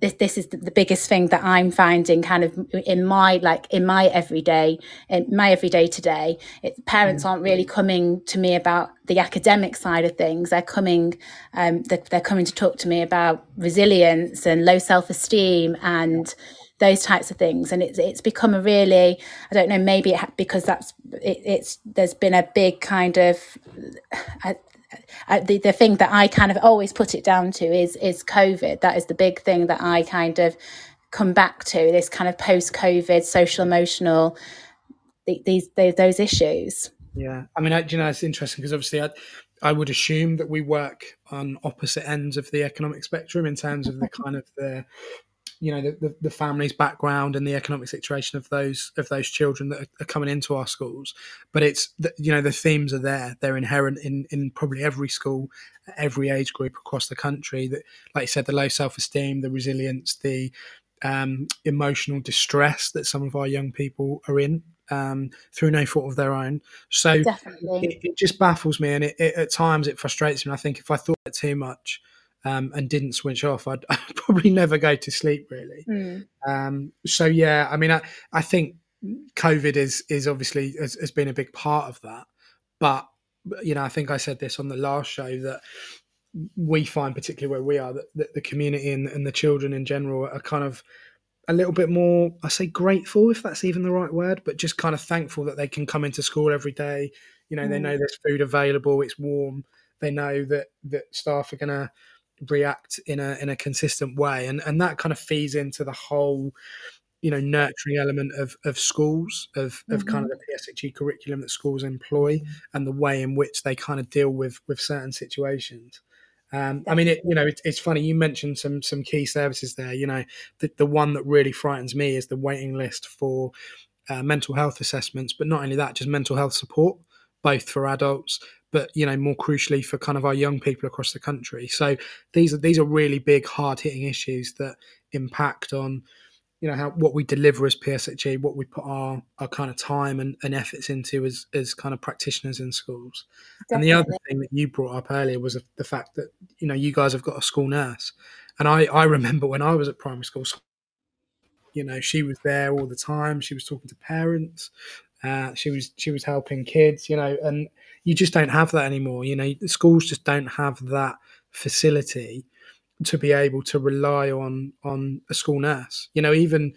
this this is the biggest thing that I'm finding kind of in my like in my everyday in my everyday today. It, parents aren't really coming to me about the academic side of things. They're coming um, they're, they're coming to talk to me about resilience and low self-esteem and those types of things. And it's it's become a really i don't know maybe it, because that's it, it's there's been a big kind of <sighs> I, The the thing that I kind of always put it down to is is COVID. That is the big thing that I kind of come back to. This kind of post COVID social emotional these, these those issues. Yeah, I mean, I, you know, it's interesting because obviously, I I would assume that we work on opposite ends of the economic spectrum in terms of the kind of the you know the, the, the, family's background and the economic situation of those of those children that are, coming into our schools but it's the, you know the themes are there they're inherent in in probably every school every age group across the country that like you said the low self-esteem the resilience the um, emotional distress that some of our young people are in um, through no fault of their own. So it, it, just baffles me, and it, at times it frustrates me. I think if I thought it too much, um, and didn't switch off, I'd, <laughs> I'd, probably never go to sleep really. Mm. Um, so yeah, I mean, I, I think COVID is is obviously has, has, been a big part of that, but you know, I think I said this on the last show that we find particularly where we are that, that the community and, and the children in general are kind of a little bit more i say grateful if that's even the right word but just kind of thankful that they can come into school every day you know mm. they know there's food available it's warm they know that that staff are going to react in a in a consistent way and and that kind of feeds into the whole you know nurturing element of of schools of mm-hmm. of kind of mm-hmm. the PSHE curriculum that schools employ and the way in which they kind of deal with with certain situations um, I mean, it, you know, it, it's funny. You mentioned some some key services there. You know, the, the one that really frightens me is the waiting list for uh, mental health assessments, but not only that, just mental health support, both for adults but you know more crucially for kind of our young people across the country. So these are these are really big hard hitting issues that impact on you know how what we deliver as PSHE what we put our our kind of time and, and efforts into as as kind of practitioners in schools. Definitely. and the other thing that you brought up earlier was the fact that you know you guys have got a school nurse. And I I remember when I was at primary school you know she was there all the time. She was talking to parents uh, she was she was helping kids, you know, and you just don't have that anymore. You know, the schools just don't have that facility to be able to rely on on a school nurse. You know, even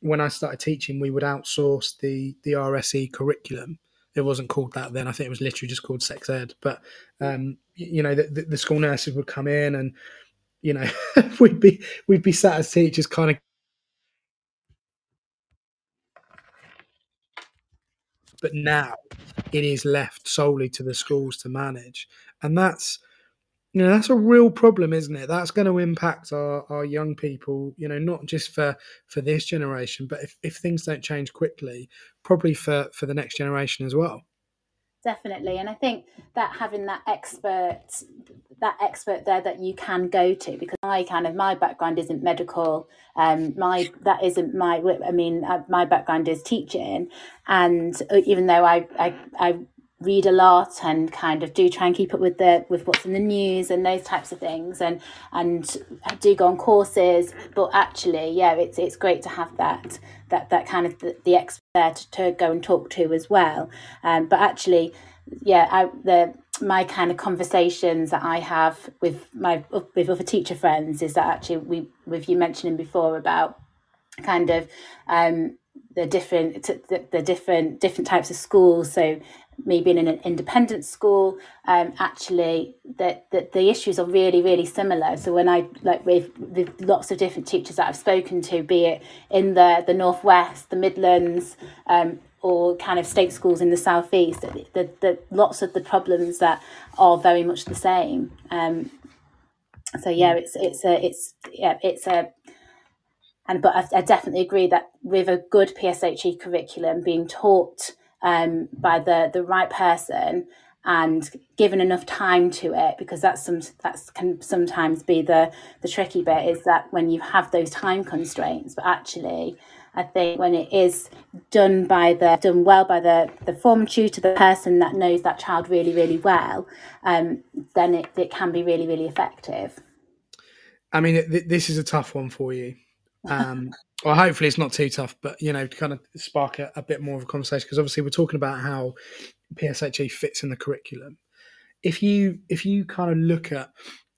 when I started teaching, we would outsource the the RSE curriculum. It wasn't called that then. I think it was literally just called sex ed. But um, you know, the, the school nurses would come in, and you know, <laughs> we'd be we'd be sat as teachers, kind of but now it is left solely to the schools to manage, and that's you know that's a real problem isn't it? That's going to impact our, our young people you know not just for for this generation but if, if things don't change quickly probably for for the next generation as well definitely. And i think that having that expert that expert there that you can go to because my kind of my background isn't medical um my that isn't my i mean uh, my background is teaching. And uh, even though i i, I read a lot and kind of do try and keep up with the with what's in the news and those types of things and and do go on courses but actually yeah it's it's great to have that that that kind of the, the expert to, to go and talk to as well um, but actually yeah I, the my kind of conversations that I have with my with other teacher friends is that actually we with you mentioning before about kind of um the different the, the different different types of schools. So maybe in an independent school, um, actually the, the, the issues are really, really similar. So when I like with, with lots of different teachers that I've spoken to, be it in the, the Northwest, the Midlands, um, or kind of state schools in the southeast, the, the, the lots of the problems that are very much the same. Um, so yeah, it's it's a it's yeah it's a and but I, I definitely agree that with a good PSHE curriculum being taught um, by the the right person and given enough time to it because that's some that's can sometimes be the the tricky bit is that when you have those time constraints but actually I think when it is done by the done well by the the form tutor, the person that knows that child really really well, um, then it, it can be really really effective. I mean, th- this is a tough one for you. Um, well, hopefully it's not too tough, but you know, kind of spark a, a bit more of a conversation because obviously we're talking about how PSHE fits in the curriculum. If you if you kind of look at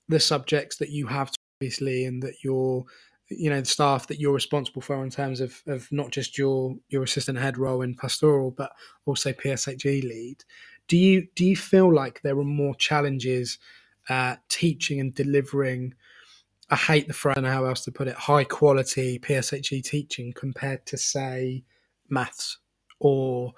the subjects that you have obviously and that you're you know the staff that you're responsible for in terms of, of not just your your assistant head role in pastoral but also PSHE lead do you do you feel like there are more challenges uh, teaching and delivering I hate the phrase know how else to put it high quality PSHE teaching compared to say maths or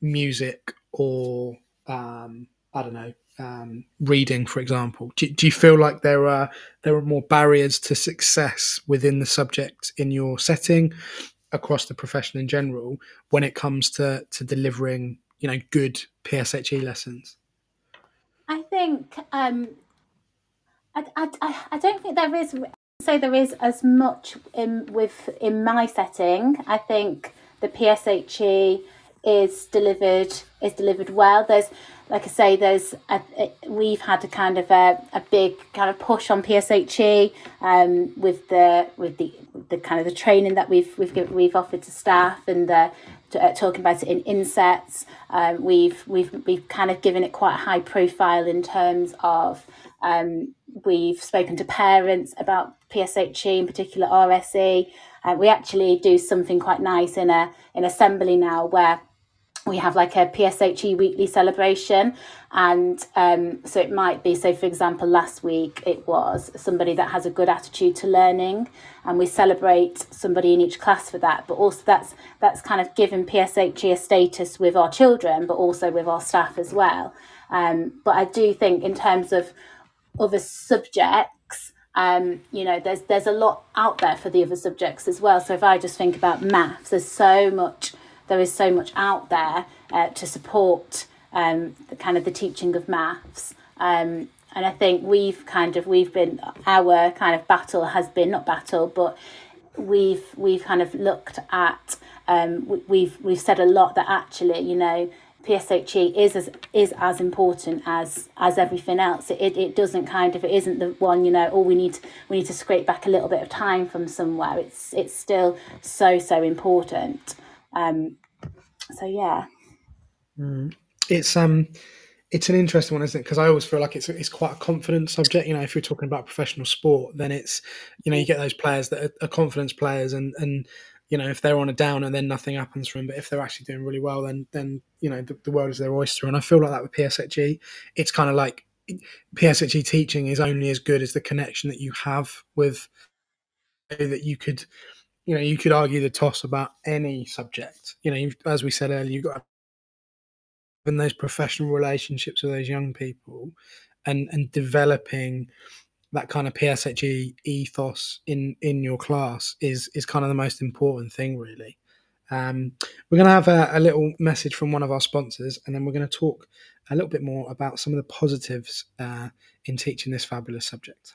music or um, I don't know um, reading, for example? Do, do, you feel like there are there are more barriers to success within the subject in your setting across the profession in general when it comes to to delivering you know good PSHE lessons? I think um, I, I, I don't think there is say there is as much in with in my setting. I think the PSHE is delivered is delivered well. There's like I say, there's a, a, we've had a kind of a, a big kind of push on PSHE um, with the with the the kind of the training that we've we've we've offered to staff and the uh, talking about it in insets. Um, we've we've we've kind of given it quite a high profile in terms of um, we've spoken to parents about PSHE, in particular RSE. Uh, we actually do something quite nice in a in assembly now where we have like a PSHE weekly celebration. And um, so it might be, so for example, last week it was somebody that has a good attitude to learning, and we celebrate somebody in each class for that. But also, that's that's kind of given PSHE a status with our children, but also with our staff as well. Um, but I do think, in terms of other subjects, um, you know, there's there's a lot out there for the other subjects as well. So if I just think about maths, there's so much there is so much out there uh, to support um, the kind of the teaching of maths. Um, and I think we've kind of we've been our kind of battle has been not battle, but we've we've kind of looked at um, we've we've said a lot that actually you know PSHE is as is as important as as everything else. It, it, doesn't kind of it isn't the one you know. Oh, we need we need to scrape back a little bit of time from somewhere. It's it's still so so important. Um, so yeah, mm. it's um, it's an interesting one, isn't it? Because I always feel like it's it's quite a confident subject. You know, if you're talking about professional sport, then it's you know you get those players that are, are confidence players, and and you know if they're on a down and then nothing happens for them, but if they're actually doing really well, then then you know the, the world is their oyster. And I feel like that with PSHE, it's kind of like PSHE teaching is only as good as the connection that you have with that you could you know, you could argue the toss about any subject. You know, as we said earlier, you've got in those professional relationships with those young people, and and developing that kind of PSHE ethos in in your class is is kind of the most important thing, really. Um, we're going to have a, a, little message from one of our sponsors, and then we're going to talk a little bit more about some of the positives uh, in teaching this fabulous subject.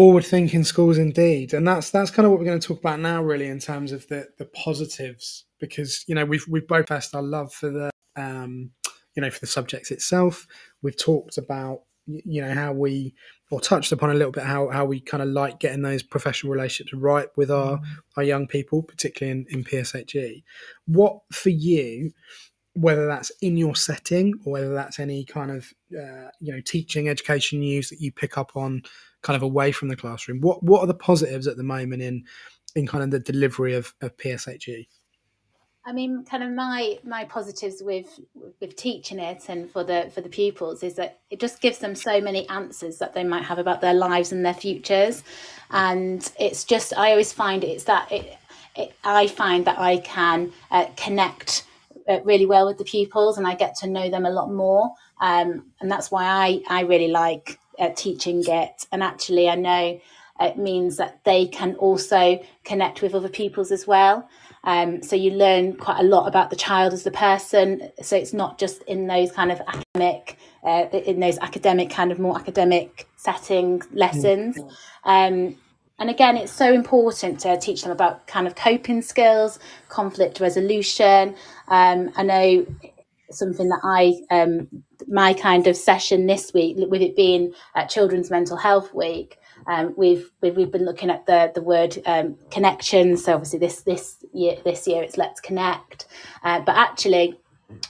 Forward thinking schools indeed. And that's that's kind of what we're going to talk about now really in terms of the the positives because you know we've we've both expressed our love for the um you know for the subjects itself. We've talked about you know how we or touched upon a little bit how, how we kind of like getting those professional relationships right with our mm-hmm. our young people particularly in, in pshe what for you whether that's in your setting or whether that's any kind of uh, you know teaching education news that you pick up on kind of away from the classroom. What what are the positives at the moment in in kind of the delivery of, of pshe I mean, kind of my my positives with with teaching it and for the for the pupils is that it just gives them so many answers that they might have about their lives and their futures, and it's just I always find it's that it, it I find that I can uh, connect uh, really well with the pupils and I get to know them a lot more, um, and that's why I I really like uh, teaching it, and actually I know it means that they can also connect with other pupils as well. Um, so you learn quite a lot about the child as the person. So it's not just in those kind of academic, uh, in those academic kind of more academic setting lessons. Mm. Um, and again, it's so important to teach them about kind of coping skills, conflict resolution. Um, I know something that I, um, my kind of session this week, with it being Children's Mental Health Week, um, we've, we've, we've been looking at the the word um, connection. So obviously this this year this year it's let's connect, uh, but actually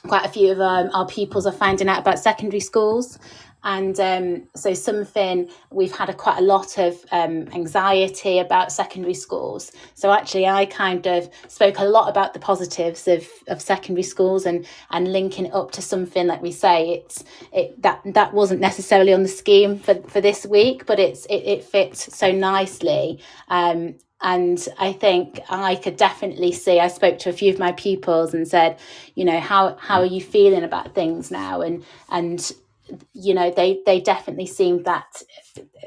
quite a few of um, our pupils are finding out about secondary schools and um, so something we've had a, quite a lot of um, anxiety about secondary schools so actually i kind of spoke a lot about the positives of, of secondary schools and and linking up to something like we say it's it that that wasn't necessarily on the scheme for, for this week but it's it, it fits so nicely um, and I think I could definitely see. I spoke to a few of my pupils and said, you know, how how are you feeling about things now? And and you know they they definitely seemed that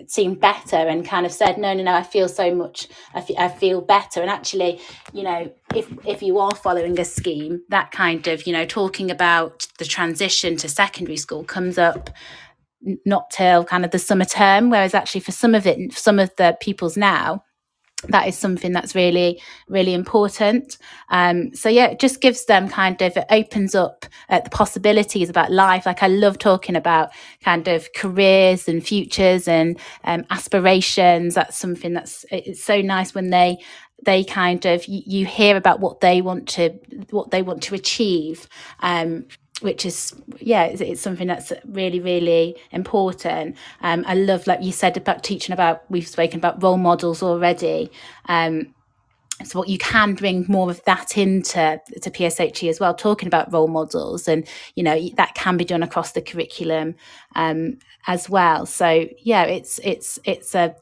seemed better and kind of said no no no i feel so much I, f- I feel better. And actually you know if if you are following a scheme that kind of you know talking about the transition to secondary school comes up not till kind of the summer term whereas actually for some of it some of the pupils now that is something that's really really important. Um, so yeah it just gives them kind of it opens up uh, the possibilities about life. Like i love talking about kind of careers and futures and um, aspirations. That's something that's it's so nice when they they kind of you, hear about what they want to what they want to achieve. Um, which is yeah it's, it's, something that's really really important um, i love like you said about teaching about we've spoken about role models already um, so what you can bring more of that into to PSHE as well, talking about role models, and you know that can be done across the curriculum um, as well. So yeah, it's it's it's a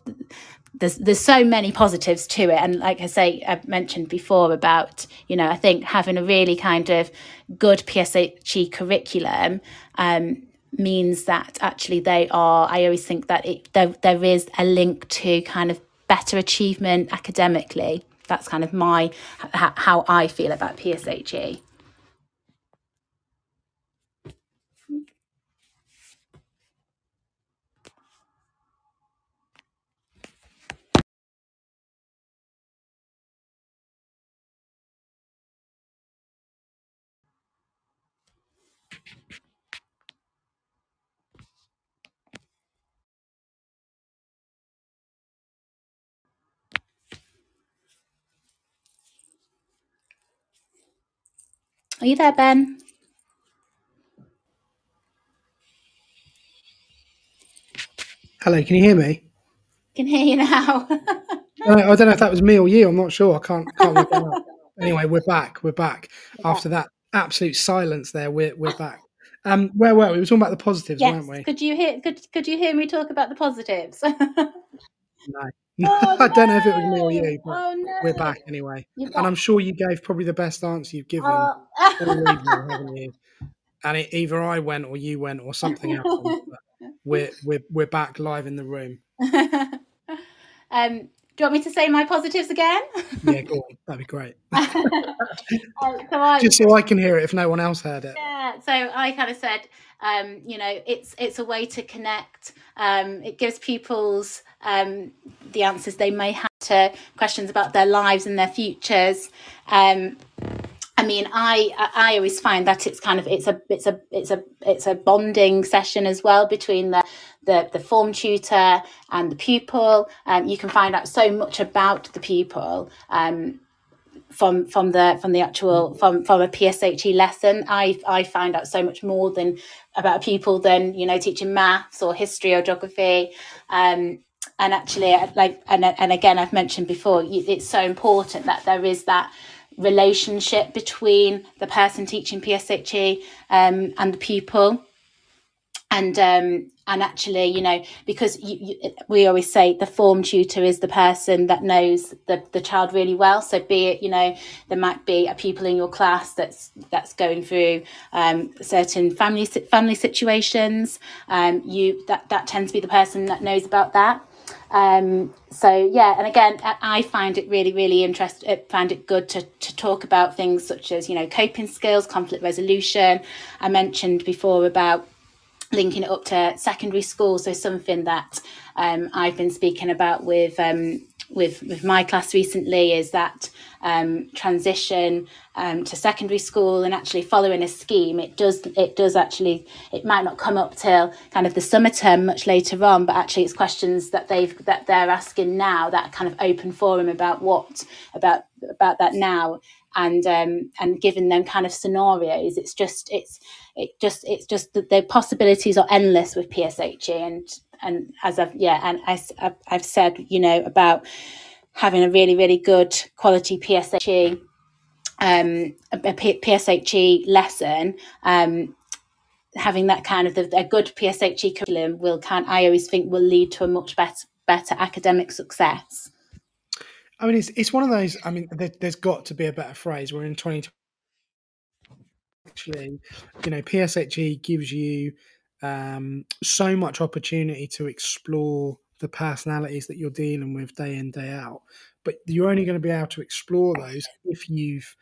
there's there's so many positives to it. And like i say i mentioned before about you know i think having a really kind of good pshe curriculum um, means that actually they are i always think that it, there, there is a link to kind of better achievement academically. That's kind of my how i feel about pshe Are you there, Ben? Hello, can you hear me? Can hear you now. <laughs> I don't know if that was me or you. I'm not sure. I can't. can't work out. Anyway, we're back. We're back after that absolute silence. There, we're we're back. Um, where were we? We were talking about the positives, yes. weren't we? Could you hear? Could Could you hear me talk about the positives? <laughs> no. Oh, <laughs> I don't know if it was me or you, but oh, no. we're back anyway. And I'm sure you gave probably the best answer you've given oh. all evening, haven't you? And it, either I went or you went or something happened. we're <laughs> we're we're back live in the room. <laughs> um, do you want me to say my positives again? yeah, go on. That'd be great. um, so I, Just so I can hear it if no one else heard it. Yeah, so I kind of said, um, you know, it's it's a way to connect. Um, it gives pupils um, the answers they may have to questions about their lives and their futures. Um, I mean, I I always find that it's kind of it's a it's a it's a it's a bonding session as well between the the, the form tutor and the pupil. Um, you can find out so much about the pupil um, from from the from the actual from from a PSHE lesson. I I find out so much more than about a pupil than you know teaching maths or history or geography. Um, and actually, like and and again, I've mentioned before, it's so important that there is that relationship between the person teaching PSHE um, and the pupil. And um, and actually, you know, because you, you, we always say the form tutor is the person that knows the, the child really well. So be it, you know, there might be a pupil in your class that's that's going through um, certain family family situations. Um, you that that tends to be the person that knows about that. Um, so yeah, and again, I find it really, really interesting. I find it good to to talk about things such as you know coping skills, conflict resolution. I mentioned before about linking it up to secondary school. So something that um, I've been speaking about with um, with with my class recently is that um, transition um, to secondary school and actually following a scheme. It does it does actually it might not come up till kind of the summer term much later on, but actually it's questions that they've that they're asking now that kind of open forum about what about about that now and um, and giving them kind of scenarios. It's just it's it just it's just that the possibilities are endless with PSHE and and as I've yeah and as I've, said you know about having a really really good quality PSHE um, PSHE lesson. Um, having that kind of the, a good PSHE curriculum will can I always think will lead to a much better better academic success. I mean, it's it's one of those. I mean, there, has got to be a better phrase. We're in twenty. Actually, you know, PSHE gives you um, so much opportunity to explore the personalities that you're dealing with day in day out. But you're only going to be able to explore those if you've,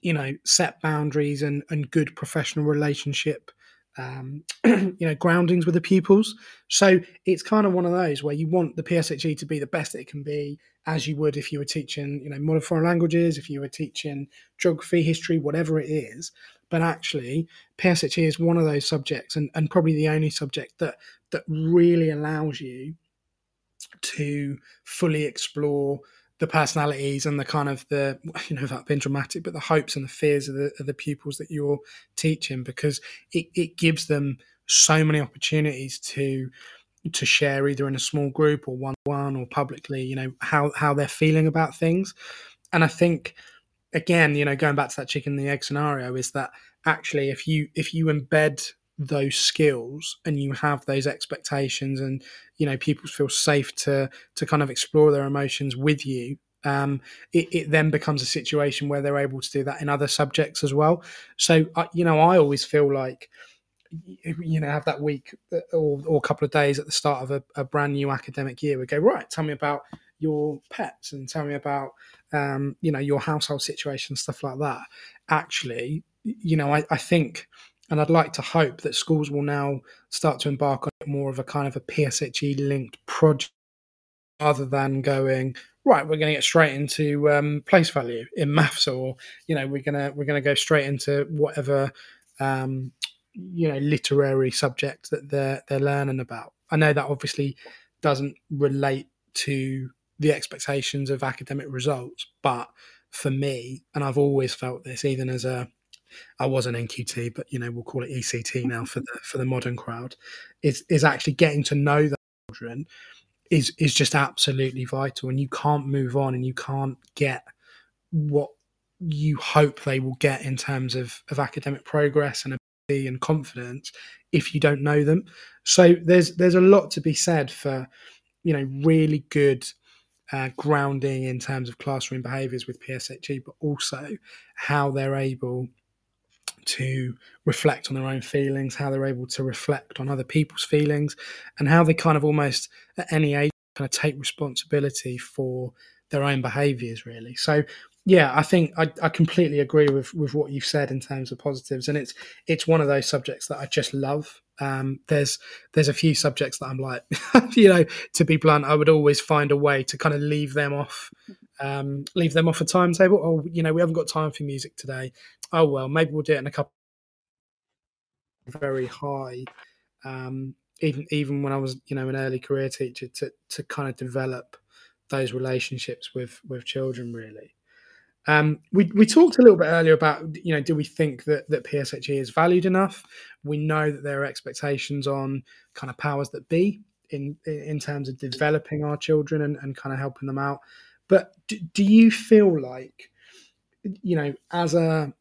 you know, set boundaries and and good professional relationship um, <clears throat> you know groundings with the pupils. So it's kind of one of those where you want the PSHE to be the best it can be, as you would if you were teaching you know modern foreign languages, if you were teaching geography, history, whatever it is. But actually, PSHE is one of those subjects, and, and probably the only subject that that really allows you to fully explore the personalities and the kind of the you know that being dramatic but the hopes and the fears of the, of the pupils that you're teaching because it, it gives them so many opportunities to to share either in a small group or one one or publicly you know how how they're feeling about things. And i think again you know going back to that chicken and the egg scenario is that actually if you if you embed those skills and you have those expectations and you know people feel safe to to kind of explore their emotions with you um, it, it, then becomes a situation where they're able to do that in other subjects as well. So you know i always feel like you know have that week uh, or, or a couple of days at the start of a, a brand new academic year we go right tell me about your pets and tell me about um, you know your household situation stuff like that. Actually you know I, I think and I'd like to hope that schools will now start to embark on more of a kind of a PSHE linked project rather than going right we're going to get straight into um, place value in maths or you know we're going to we're going to go straight into whatever um, you know literary subject that they're they're learning about. I know that obviously doesn't relate to the expectations of academic results but for me and i've always felt this even as a I was an NQT, but you know we'll call it ECT now for the for the modern crowd. Is is actually getting to know the children is is just absolutely vital, and you can't move on, and you can't get what you hope they will get in terms of of academic progress and ability and confidence if you don't know them. So there's there's a lot to be said for you know really good uh, grounding in terms of classroom behaviours with PSHE, but also how they're able to reflect on their own feelings, how they're able to reflect on other people's feelings, and how they kind of almost at any age kind of take responsibility for their own behaviors, really. So, yeah, I think I, I completely agree with with what you've said in terms of positives, and it's it's one of those subjects that I just love. Um, there's there's a few subjects that I'm like, <laughs> you know, to be blunt, I would always find a way to kind of leave them off, um, leave them off a timetable. Oh, you know, we haven't got time for music today. Oh well, maybe we'll do it in a couple. Very high, um, even even when I was you know an early career teacher to to kind of develop those relationships with with children really. Um, we, we talked a little bit earlier about you know do we think that that PSHE is valued enough? We know that there are expectations on kind of powers that be in in terms of developing our children and, and kind of helping them out. But do, do you feel like you know as a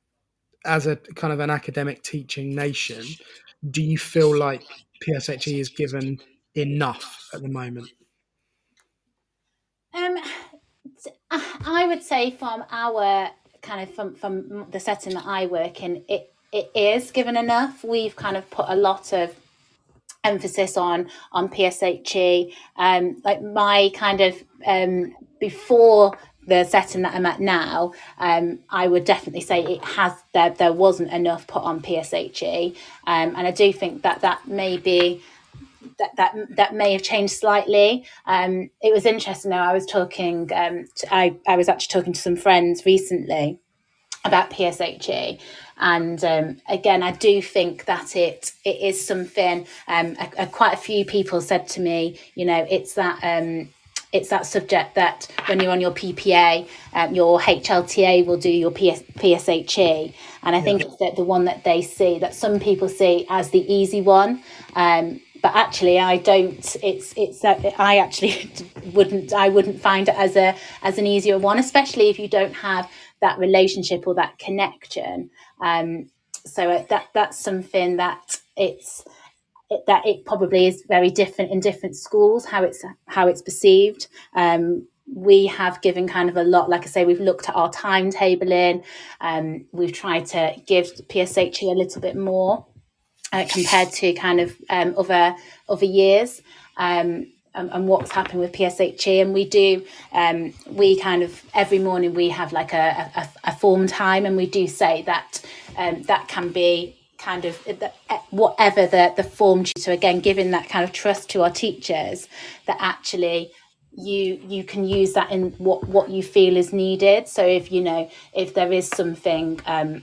as a kind of an academic teaching nation, do you feel like PSHE is given enough at the moment? Um, I would say from our kind of from from the setting that I work in, it it is given enough. We've kind of put a lot of emphasis on on PSHE. Um, like my kind of um, before the setting that I'm at now, um, I would definitely say it has there there wasn't enough put on PSHE, um, and I do think that that may be that that that may have changed slightly. Um, it was interesting though. I was talking. Um, to, I I was actually talking to some friends recently about PSHE, and um, again, I do think that it it is something. Um, a, a, quite a few people said to me, you know, it's that. Um, it's that subject that when you're on your PPA, um, your HLTA will do your PS, PSHE. And I think yeah. it's the, the one that they see, that some people see as the easy one. Um, but actually i don't it's it's that i actually <laughs> wouldn't i wouldn't find it as a as an easier one especially if you don't have that relationship or that connection. Um so uh, that that's something that it's it, that it probably is very different in different schools how it's how it's perceived. Um we have given kind of a lot like i say we've looked at our timetabling. Um we've tried to give pshe a little bit more uh, compared to kind of um, other other years. Um, and, and, what's happened with PSHE. And we do, um, we kind of every morning we have like a, a, a form time, and we do say that um, that can be kind of whatever the the form so again giving that kind of trust to our teachers that actually you you can use that in what what you feel is needed so if you know if there is something um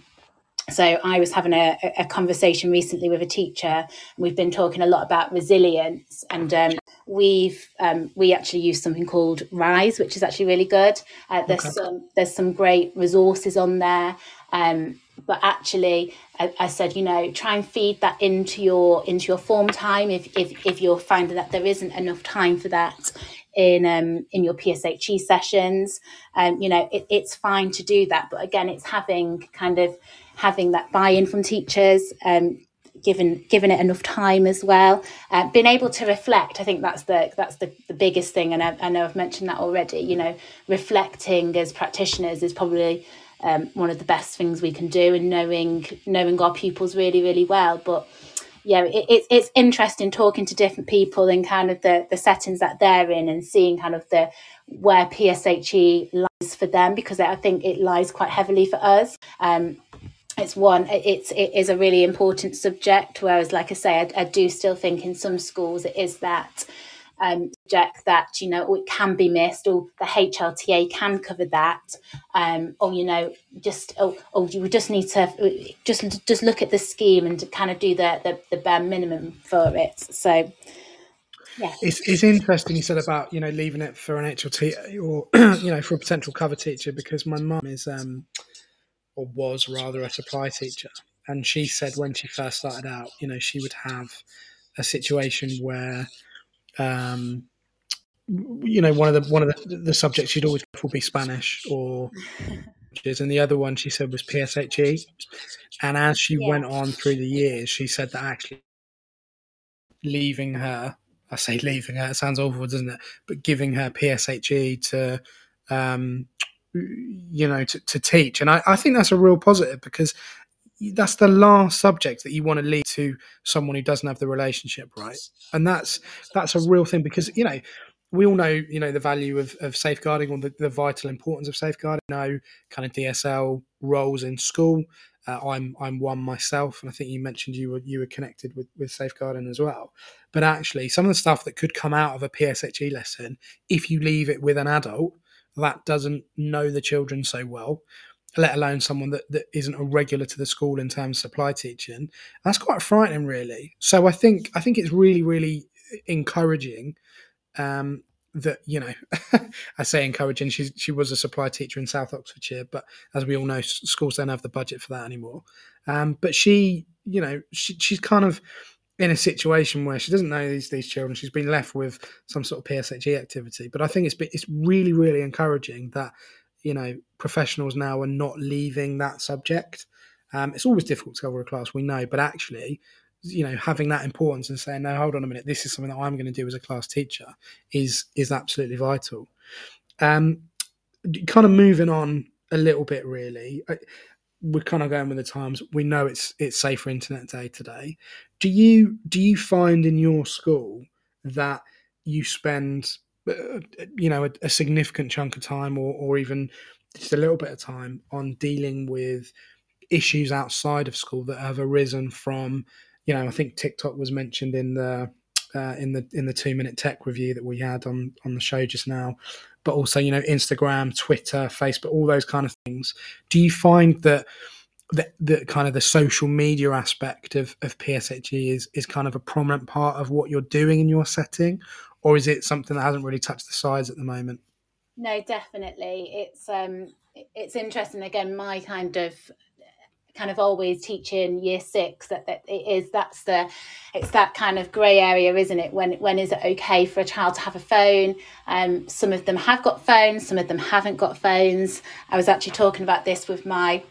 so I was having a, a conversation recently with a teacher. and we've been talking a lot about resilience, and um, we've um, we actually use something called Rise, which is actually really good. Uh, there's okay. some there's some great resources on there. Um, but actually, I, I, said, you know, try and feed that into your into your form time. If if if you're finding that there isn't enough time for that in um, in your PSHE sessions, um, you know, it, it's fine to do that. But again, it's having kind of having that buy-in from teachers, um, given given it enough time as well, uh, being able to reflect. I think that's the that's the, the biggest thing, and I, I know I've mentioned that already. You know, reflecting as practitioners is probably um, one of the best things we can do, and knowing knowing our pupils really really well, but yeah, it, it, it's interesting talking to different people and kind of the, the settings that they're in and seeing kind of the where PSHE lies for them because I think it lies quite heavily for us. Um, it's one it's it is a really important subject whereas like i say I, I do still think in some schools it is that um, subject that you know it can be missed or the HLTA can cover that um, or you know just oh, oh you just need to just just look at the scheme and kind of do the, the, the bare minimum for it so yeah. It's, it's interesting you said about you know leaving it for an HLT or <clears throat> you know for a potential cover teacher because my mum is um, or was rather a supply teacher. And she said when she first started out, you know, she would have a situation where, um, you know, one of the one of the, the subjects she'd always would be Spanish or, and the other one she said was PSHE. And as she yeah. went on through the years, she said that actually leaving her, I say leaving her, it sounds awful, doesn't it? But giving her PSHE to um, you know to, to teach and I, I think that's a real positive because that's the last subject that you want to lead to someone who doesn't have the relationship right and that's that's a real thing because you know we all know, you know, the value of, of safeguarding or the, the vital importance of safeguarding. Know kind of DSL roles in school. Uh, I'm I'm one myself, and I think you mentioned you were you were connected with with safeguarding as well. But actually, some of the stuff that could come out of a PSHE lesson, if you leave it with an adult that doesn't know the children so well, let alone someone that, that isn't a regular to the school in terms of supply teaching, that's quite frightening, really. So I think I think it's really really encouraging um, that you know <laughs> I say encouraging. She she was a supply teacher in South Oxfordshire, but as we all know, schools don't have the budget for that anymore. Um, but she, you know, she, she's kind of in a situation where she doesn't know these these children. She's been left with some sort of PSHE activity. But I think it's it's really really encouraging that you know professionals now are not leaving that subject. Um, it's always difficult to cover a class, we know, but actually you know having that importance and saying no hold on a minute this is something that i'm going to do as a class teacher is is absolutely vital um kind of moving on a little bit really I, we're kind of going with the times. We know it's it's safer internet day today. Do you do you find in your school that you spend uh, you know a, a significant chunk of time or or even just a little bit of time on dealing with issues outside of school that have arisen from you know, I think TikTok was mentioned in the uh, in the in the two minute tech review that we had on on the show just now, but also you know Instagram, Twitter, Facebook, all those kind of things. Do you find that the, the kind of the social media aspect of, of PSHE is is kind of a prominent part of what you're doing in your setting, or is it something that hasn't really touched the sides at the moment? No, definitely. It's um it's interesting. Again, my kind of kind of always teaching year six that, that it is that's the it's that kind of grey area isn't it? When when is it okay for a child to have a phone? Um some of them have got phones some of them haven't got phones. I was actually talking about this with my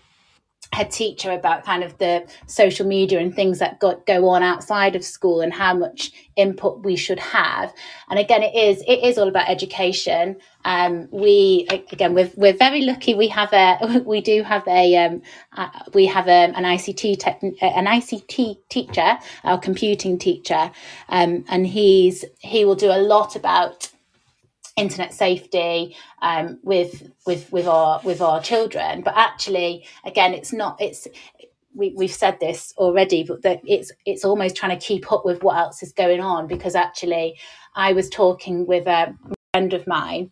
head teacher about kind of the social media and things that got, go on outside of school and how much input we should have. And again it is it is all about education. Um, we again we're, we're very lucky. We have a <laughs> we do have a um, uh, we have a, an ICT tech, an ICT teacher our computing teacher. Um, and he's he will do a lot about internet safety um, with with with our with our children. But actually again it's not it's we, we've said this already but that it's it's almost trying to keep up with what else is going on because actually i was talking with a friend of mine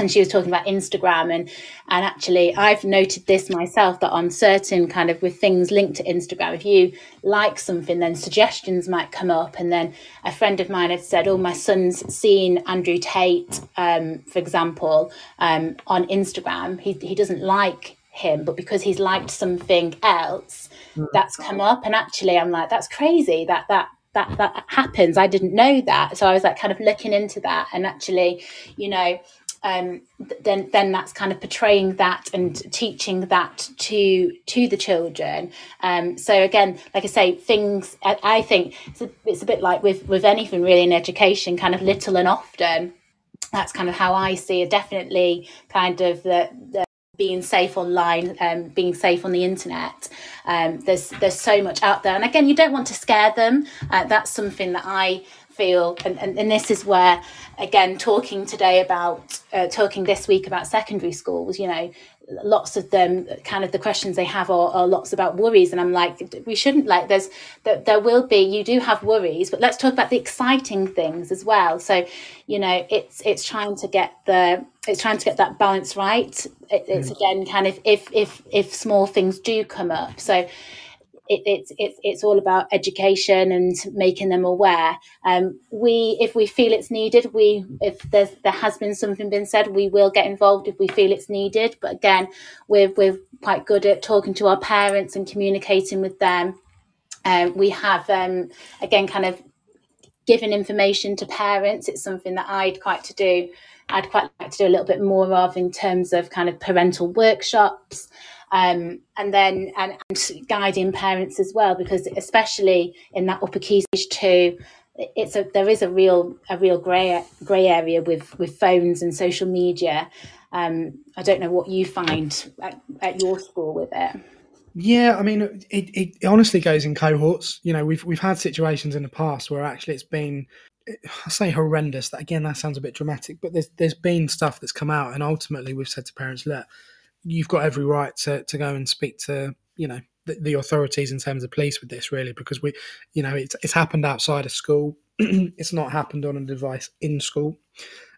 and she was talking about Instagram and and actually I've noted this myself that on certain kind of with things linked to Instagram if you like something then suggestions might come up. And then a friend of mine had said oh my son's seen Andrew Tate um, for example um, on Instagram. He, he doesn't like him but because he's liked something else mm. that's come up. And actually I'm like that's crazy that that that that happens. I didn't know that. So i was like kind of looking into that. And actually you know um, then then that's kind of portraying that and teaching that to to the children. Um, so again, like I say, things I, I think it's a, it's a bit like with with anything really in education, kind of little and often. That's kind of how I see it. Definitely, kind of the, the being safe online, um, being safe on the internet. Um, there's there's so much out there, and again, you don't want to scare them. Uh, that's something that I feel, and, and, and this is where, again, talking today about, uh, talking this week about secondary schools, you know, lots of them kind of the questions they have are, are, lots about worries and i'm like we shouldn't like there's there, there will be you do have worries but let's talk about the exciting things as well. So you know it's it's trying to get the it's trying to get that balance right. It, it's mm. again kind of if if if small things do come up. So it, it's it's it's all about education and making them aware. Um, we, if we feel it's needed, we if there's there has been something been said, we will get involved if we feel it's needed. But again, we're we're quite good at talking to our parents and communicating with them. Um, we have um, again kind of given information to parents. It's something that I'd quite to do. I'd quite like to do a little bit more of in terms of kind of parental workshops um, and then and, and, guiding parents as well because especially in that upper key stage two it's a there is a real a real gray gray area with with phones and social media um, i don't know what you find at, at your school with it yeah, I mean, it, it honestly goes in cohorts. You know, we've we've had situations in the past where actually it's been I say horrendous. That again, that sounds a bit dramatic, but there's there's been stuff that's come out, and ultimately we've said to parents, look, you've got every right to to go and speak to you know the, the authorities in terms of police with this, really, because we, you know, it's it's happened outside of school. <clears throat> it's not happened on a device in school.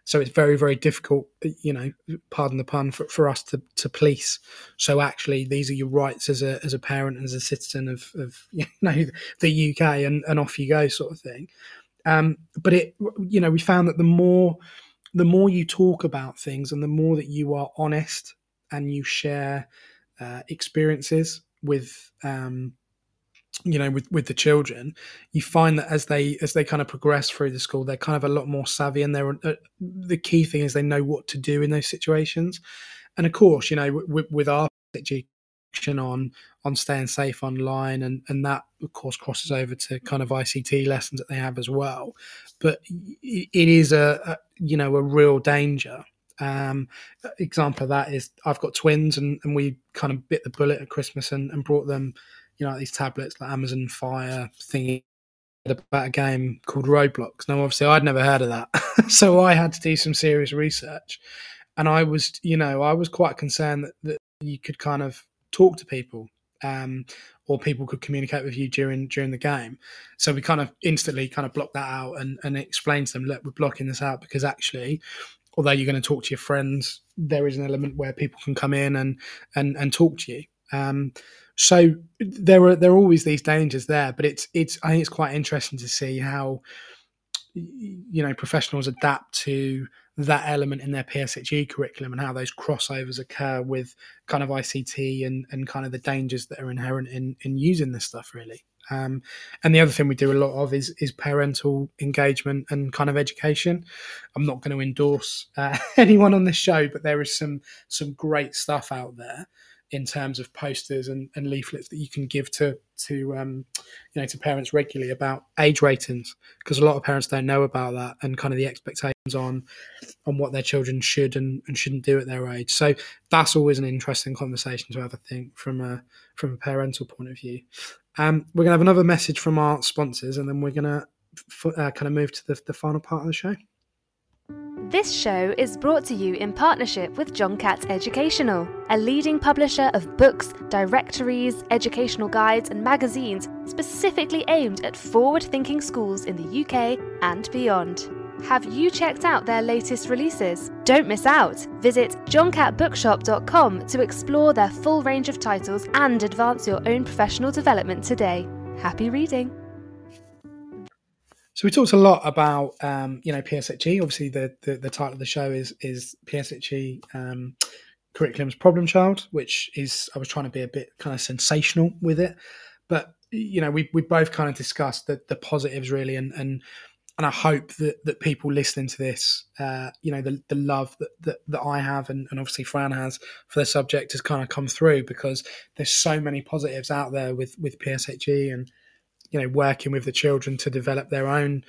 So it's very, very difficult, you know, pardon the pun, for, for us to, to police. So actually, these are your rights as a as a parent as a citizen of, of <laughs> you know the UK, and, and off you go, sort of thing. Um, but it, you know, we found that the more the more you talk about things, and the more that you are honest and you share uh, experiences with um, you know with with the children you find that as they as they kind of progress through the school they're kind of a lot more savvy and they're uh, the key thing is they know what to do in those situations. And of course you know with, with our education on on staying safe online and and that of course crosses over to kind of ICT lessons that they have as well. But it is a, a you know a real danger um, example of that is I've got twins and, and we kind of bit the bullet at Christmas and, and brought them you know, these tablets like Amazon Fire thingy about a game called Roblox. Now, obviously, I'd never heard of that, <laughs> so I had to do some serious research, and I was, you know, I was quite concerned that, that you could kind of talk to people, um, or people could communicate with you during during the game. So we kind of instantly kind of blocked that out and and explained to them, look, we're blocking this out because actually. Although you're going to talk to your friends, there is an element where people can come in and and, and talk to you. Um, so there are there are always these dangers there, but it's it's I think it's quite interesting to see how you know professionals adapt to that element in their PSHE curriculum and how those crossovers occur with kind of ICT and, and kind of the dangers that are inherent in, in using this stuff really. Um, and the other thing we do a lot of is is parental engagement and kind of education. I'm not going to endorse uh, <laughs> anyone on this show, but there is some some great stuff out there in terms of posters and, and leaflets that you can give to to um, you know to parents regularly about age ratings because a lot of parents don't know about that and kind of the expectations on on what their children should and, and shouldn't do at their age. So that's always an interesting conversation to have, I think, from a from a parental point of view. Um, we're gonna have another message from our sponsors, and then we're gonna f- uh, kind of move to the, the final part of the show. This show is brought to you in partnership with John Catt Educational, a leading publisher of books, directories, educational guides, and magazines specifically aimed at forward thinking schools in the UK and beyond. Have you checked out their latest releases? Don't miss out! Visit johncattbookshop.com to explore their full range of titles and advance your own professional development today. Happy reading! So we talked a lot about um, you know PSHE. Obviously, the, the, the title of the show is is PSHE um, curriculum's problem child, which is I was trying to be a bit kind of sensational with it, but you know we we both kind of discussed the the positives really, and and and I hope that that people listening to this, uh, you know, the the love that that, that I have and, and obviously Fran has for the subject has kind of come through because there's so many positives out there with with PSHE and you know working with the children to develop their own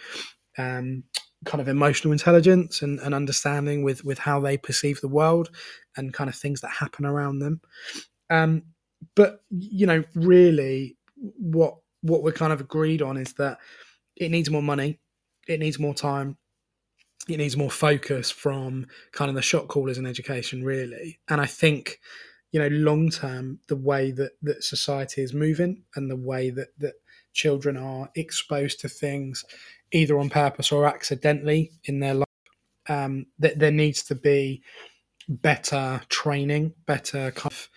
um, kind of emotional intelligence and, and, understanding with with how they perceive the world and kind of things that happen around them. Um, but you know really what what we're kind of agreed on is that it needs more money it needs more time it needs more focus from kind of the shot callers in education really and i think you know long term the way that that society is moving and the way that that children are exposed to things either on purpose or accidentally in their life. Um, that there needs to be better training, better kind of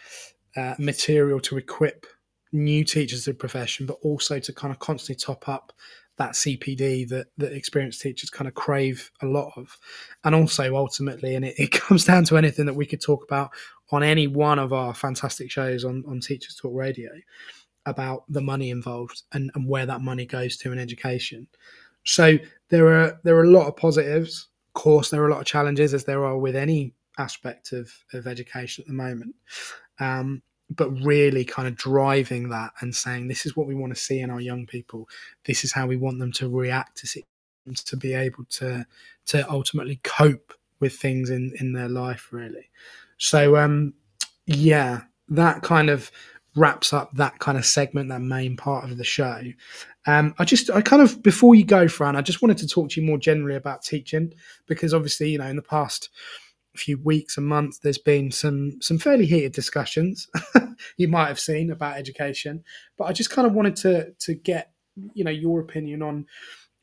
uh, material to equip new teachers of the profession, but also to kind of constantly top up that CPD that that experienced teachers kind of crave a lot of, and also ultimately, and it, it <laughs> comes down to anything that we could talk about on any one of our fantastic shows on on Teachers Talk Radio about the money involved and, and where that money goes to in education. So there are there are a lot of positives. Of course, there are a lot of challenges, as there are with any aspect of, of education at the moment. Um, but really kind of driving that and saying this is what we want to see in our young people. This is how we want them to react to situations, to be able to to ultimately cope with things in in their life. Really. So um, yeah, that kind of wraps up that kind of segment, that main part of the show. Um, I just, I kind of, before you go, Fran, I just wanted to talk to you more generally about teaching because obviously, you know, in the past few weeks and months, there's been some some fairly heated discussions <laughs> you might have seen about education. But I just kind of wanted to to get, you know, your opinion on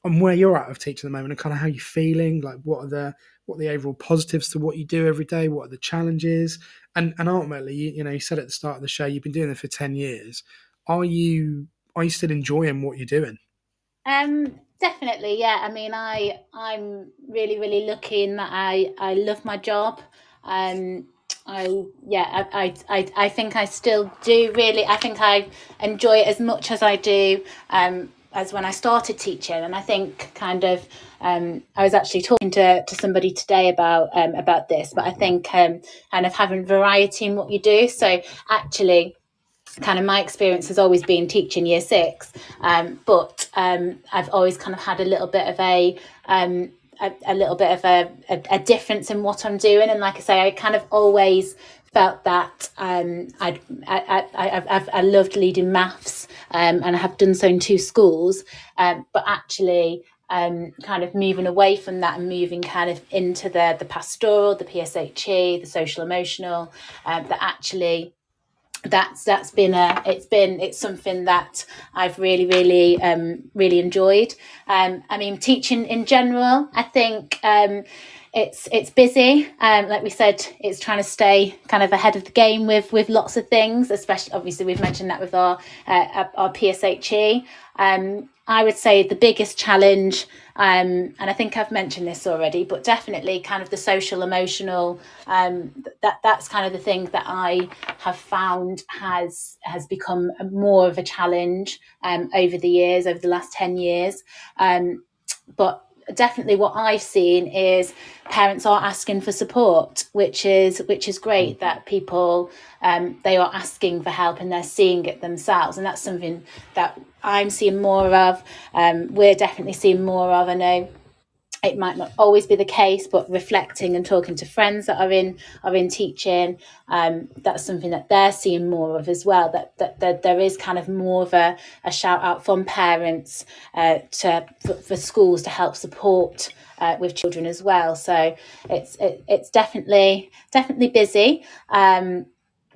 on where you're at of teaching at the moment and kind of how you're feeling. Like, what are the what are the overall positives to what you do every day? What are the challenges? And and ultimately, you, you know, you said at the start of the show, you've been doing it for ten years. Are you are you still enjoying what you're doing? Um, definitely, yeah. I mean, I I'm really really lucky in that I I love my job. Um, I yeah, I, I I think I still do really. I think I enjoy it as much as I do. Um, as when I started teaching. And I think kind of um, I was actually talking to, to somebody today about um, about this, but I think um, kind of having variety in what you do. So actually kind of my experience has always been teaching year six um, but um, i've always kind of had a little bit of a um, a, a, little bit of a, a, a, difference in what i'm doing. And like i say i kind of always felt that um, I'd, I, I, I've, I loved leading maths um, and I have done so in two schools, um, but actually um, kind of moving away from that and moving kind of into the, the pastoral, the PSHE, the social emotional, um, that actually that's that's been a it's been it's something that I've really really um really enjoyed. Um I mean teaching in general I think um it's it's busy. Um, like we said, it's trying to stay kind of ahead of the game with with lots of things. Especially, obviously, we've mentioned that with our uh, our PSHE. Um, I would say the biggest challenge, um, and I think I've mentioned this already, but definitely kind of the social emotional. Um, that that's kind of the thing that I have found has has become more of a challenge um, over the years, over the last ten years. Um, but definitely what I've seen is parents are asking for support, which is which is great that people um, they are asking for help and they're seeing it themselves, and that's something that I'm seeing more of. Um, we're definitely seeing more of. I know it might not always be the case, but reflecting and talking to friends that are in are in teaching, um, that's something that they're seeing more of as well. That that, that there is kind of more of a, a shout out from parents uh, to for, for, schools to help support uh, with children as well. So it's it, it's definitely definitely busy, um,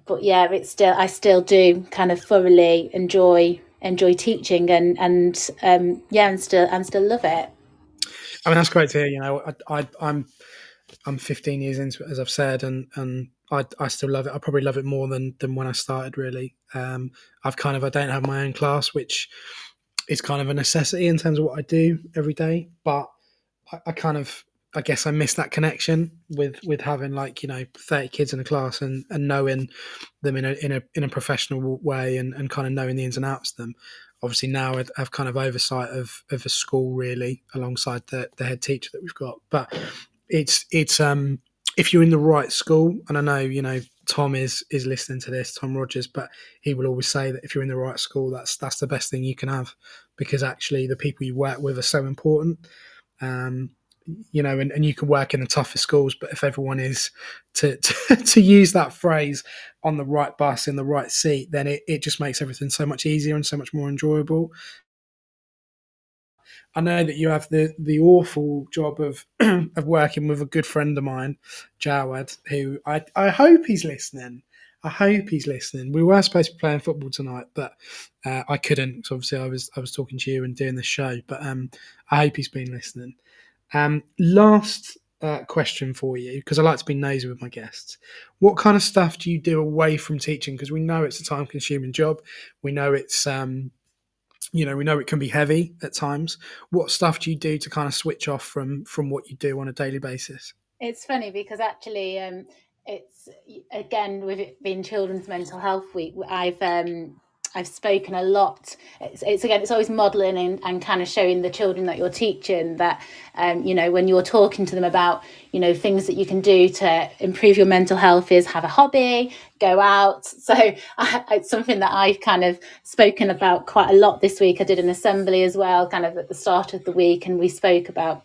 but yeah, it's still I still do kind of thoroughly enjoy enjoy teaching and and um, yeah, and still and still love it. I mean, that's great to hear. You know, I, I I'm I'm 15 years into it, as I've said, and and I I still love it. I probably love it more than than when I started. Really, um, I've kind of I don't have my own class, which is kind of a necessity in terms of what I do every day. But I, I kind of I guess I miss that connection with with having like you know 30 kids in a class and and knowing them in a in a in a professional way and and kind of knowing the ins and outs of them obviously now I have kind of oversight of of a school really alongside the the head teacher that we've got. But it's it's um if you're in the right school, and I know you know Tom is is listening to this, Tom Rogers, but he will always say that if you're in the right school, that's that's the best thing you can have because actually the people you work with are so important. Um, you know, and, and you can work in the toughest schools, but if everyone is to, <laughs> to, to use that phrase on the right bus in the right seat, then it, it just makes everything so much easier and so much more enjoyable. I know that you have the the awful job of <clears throat> of working with a good friend of mine, Jawad, who I I hope he's listening. I hope he's listening. We were supposed to be playing football tonight, but uh, I couldn't. Obviously, I was I was talking to you and doing the show. But um, I hope he's been listening. Um, last uh, question for you, because I like to be nosy with my guests. What kind of stuff do you do away from teaching? Because we know it's a time consuming job. We know it's, um, you know, we know it can be heavy at times. What stuff do you do to kind of switch off from from what you do on a daily basis? It's funny because actually, um, it's again with it being Children's Mental Health Week. I've um, I've spoken a lot. It's, it's again, it's always modelling and, and kind of showing the children that you're teaching that, um, you know, when you're talking to them about, you know, things that you can do to improve your mental health is have a hobby, go out. <laughs> So I, it's something that I've kind of spoken about quite a lot this week. I did an assembly as well, kind of at the start of the week, and we spoke about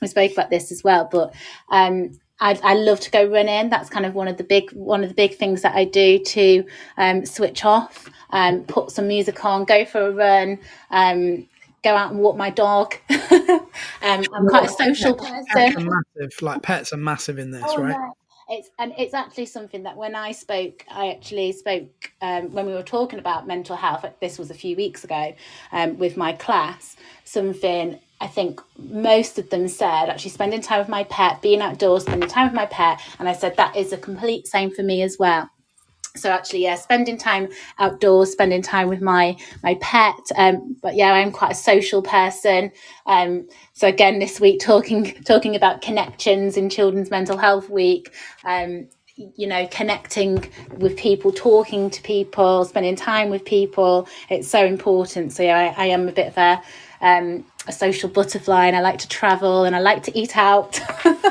we spoke about this as well. But um, I, I love to go running. That's kind of one of the big one of the big things that I do to um, switch off, um, put some music on, go for a run, um, go out and walk my dog. <laughs> um, I'm quite a social person. Pets are massive. Like pets are massive in this, Oh, right? no. It's and it's actually something that when I spoke, I actually spoke um, when we were talking about mental health. This was a few weeks ago um, with my class. Something I think most of them said actually spending time with my pet, being outdoors, spending time with my pet, and I said that is a complete same for me as well. So actually yeah spending time outdoors spending time with my my pet. Um but yeah i'm quite a social person. Um so again this week talking talking about connections in children's mental health week um you know connecting with people talking to people spending time with people it's so important. So yeah i, I am a bit of a um a social butterfly and i like to travel and i like to eat out. <laughs>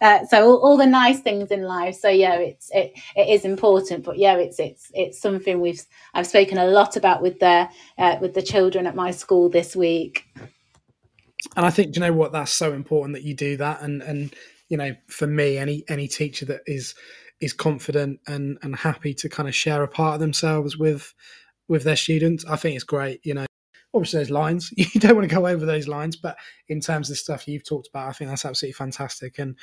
Uh, so all, all the nice things in life. So yeah it's it, it is important but yeah it's it's it's something we've i've spoken a lot about with the uh, with the children at my school this week. And I think you know what? That's so important that you do that. And and you know for me any any teacher that is is confident and and happy to kind of share a part of themselves with with their students I think it's great you know obviously there's lines. <laughs> You don't want to go over those lines but in terms of the stuff you've talked about I think that's absolutely fantastic and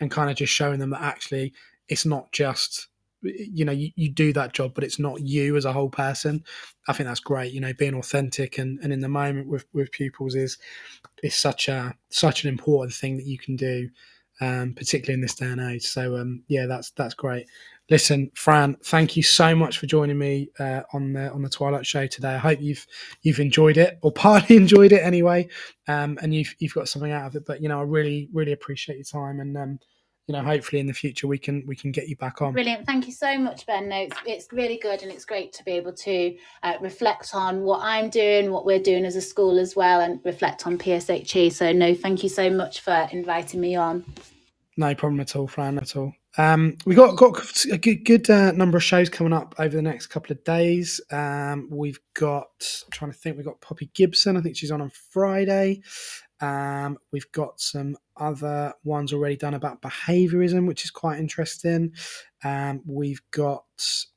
and kind of just showing them that actually it's not just you know you, you do that job but it's not you as a whole person. I think that's great you know being authentic and, and in the moment with with pupils is is such a such an important thing that you can do um, particularly in this day and age. So um, yeah that's that's great listen fran thank you so much for joining me uh, on the on the twilight show today i hope you've you've enjoyed it or <laughs> partly enjoyed it anyway um, and you've you've got something out of it but you know i really really appreciate your time and um, you know hopefully in the future we can we can get you back on Brilliant. Thank you so much, Ben. No, it's, it's really good and it's great to be able to uh, reflect on what I'm doing, what we're doing as a school as well, and reflect on PSHE. So, no, thank you so much for inviting me on. No problem at all, Fran. At all. Um, we got got a good, good uh, number of shows coming up over the next couple of days. Um, we've got. I'm trying to think. We've got Poppy Gibson. I think she's on on Friday. Um, we've got some other ones already done about behaviourism, which is quite interesting. Um, we've got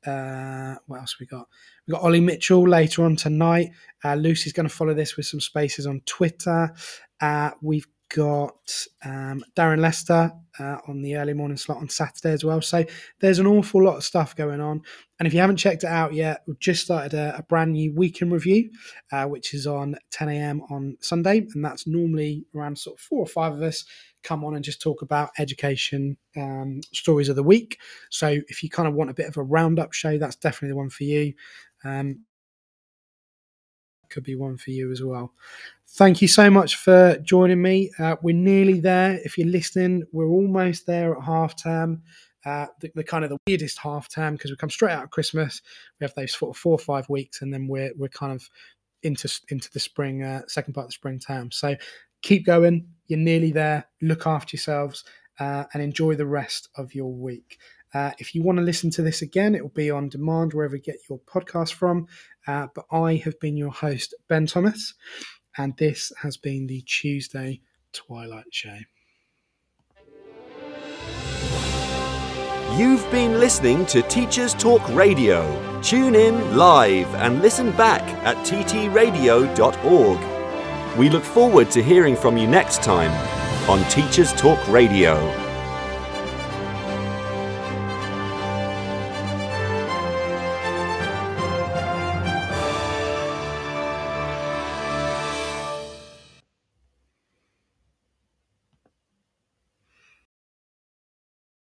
uh, what else we got? We've got Ollie Mitchell later on tonight. Uh, Lucy's going to follow this with some spaces on Twitter. Uh, we've got um, Darren Lester uh, on the early morning slot on Saturday as well. So there's an awful lot of stuff going on. And if you haven't checked it out yet, we've just started a, a brand new weekend review, uh, which is on 10 a.m. on Sunday. And that's normally around sort of four or five of us come on and just talk about education um, stories of the week. So if you kind of want a bit of a roundup show, that's definitely the one for you. Um, could be one for you as well. Thank you so much for joining me. Uh, we're nearly there. If you're listening, we're almost there at half term. Uh, the, the kind of the weirdest half term because we come straight out of Christmas. We have those four or five weeks, and then we're we're kind of into into the spring uh, second part of the spring term. So keep going. You're nearly there. Look after yourselves uh, and enjoy the rest of your week. Uh, if you want to listen to this again, it will be on demand wherever you get your podcast from. Uh, but I have been your host, Ben Thomas, and this has been the Tuesday Twilight Show. You've been listening to Teachers Talk Radio. Tune in live and listen back at ttradio.org. We look forward to hearing from you next time on Teachers Talk Radio.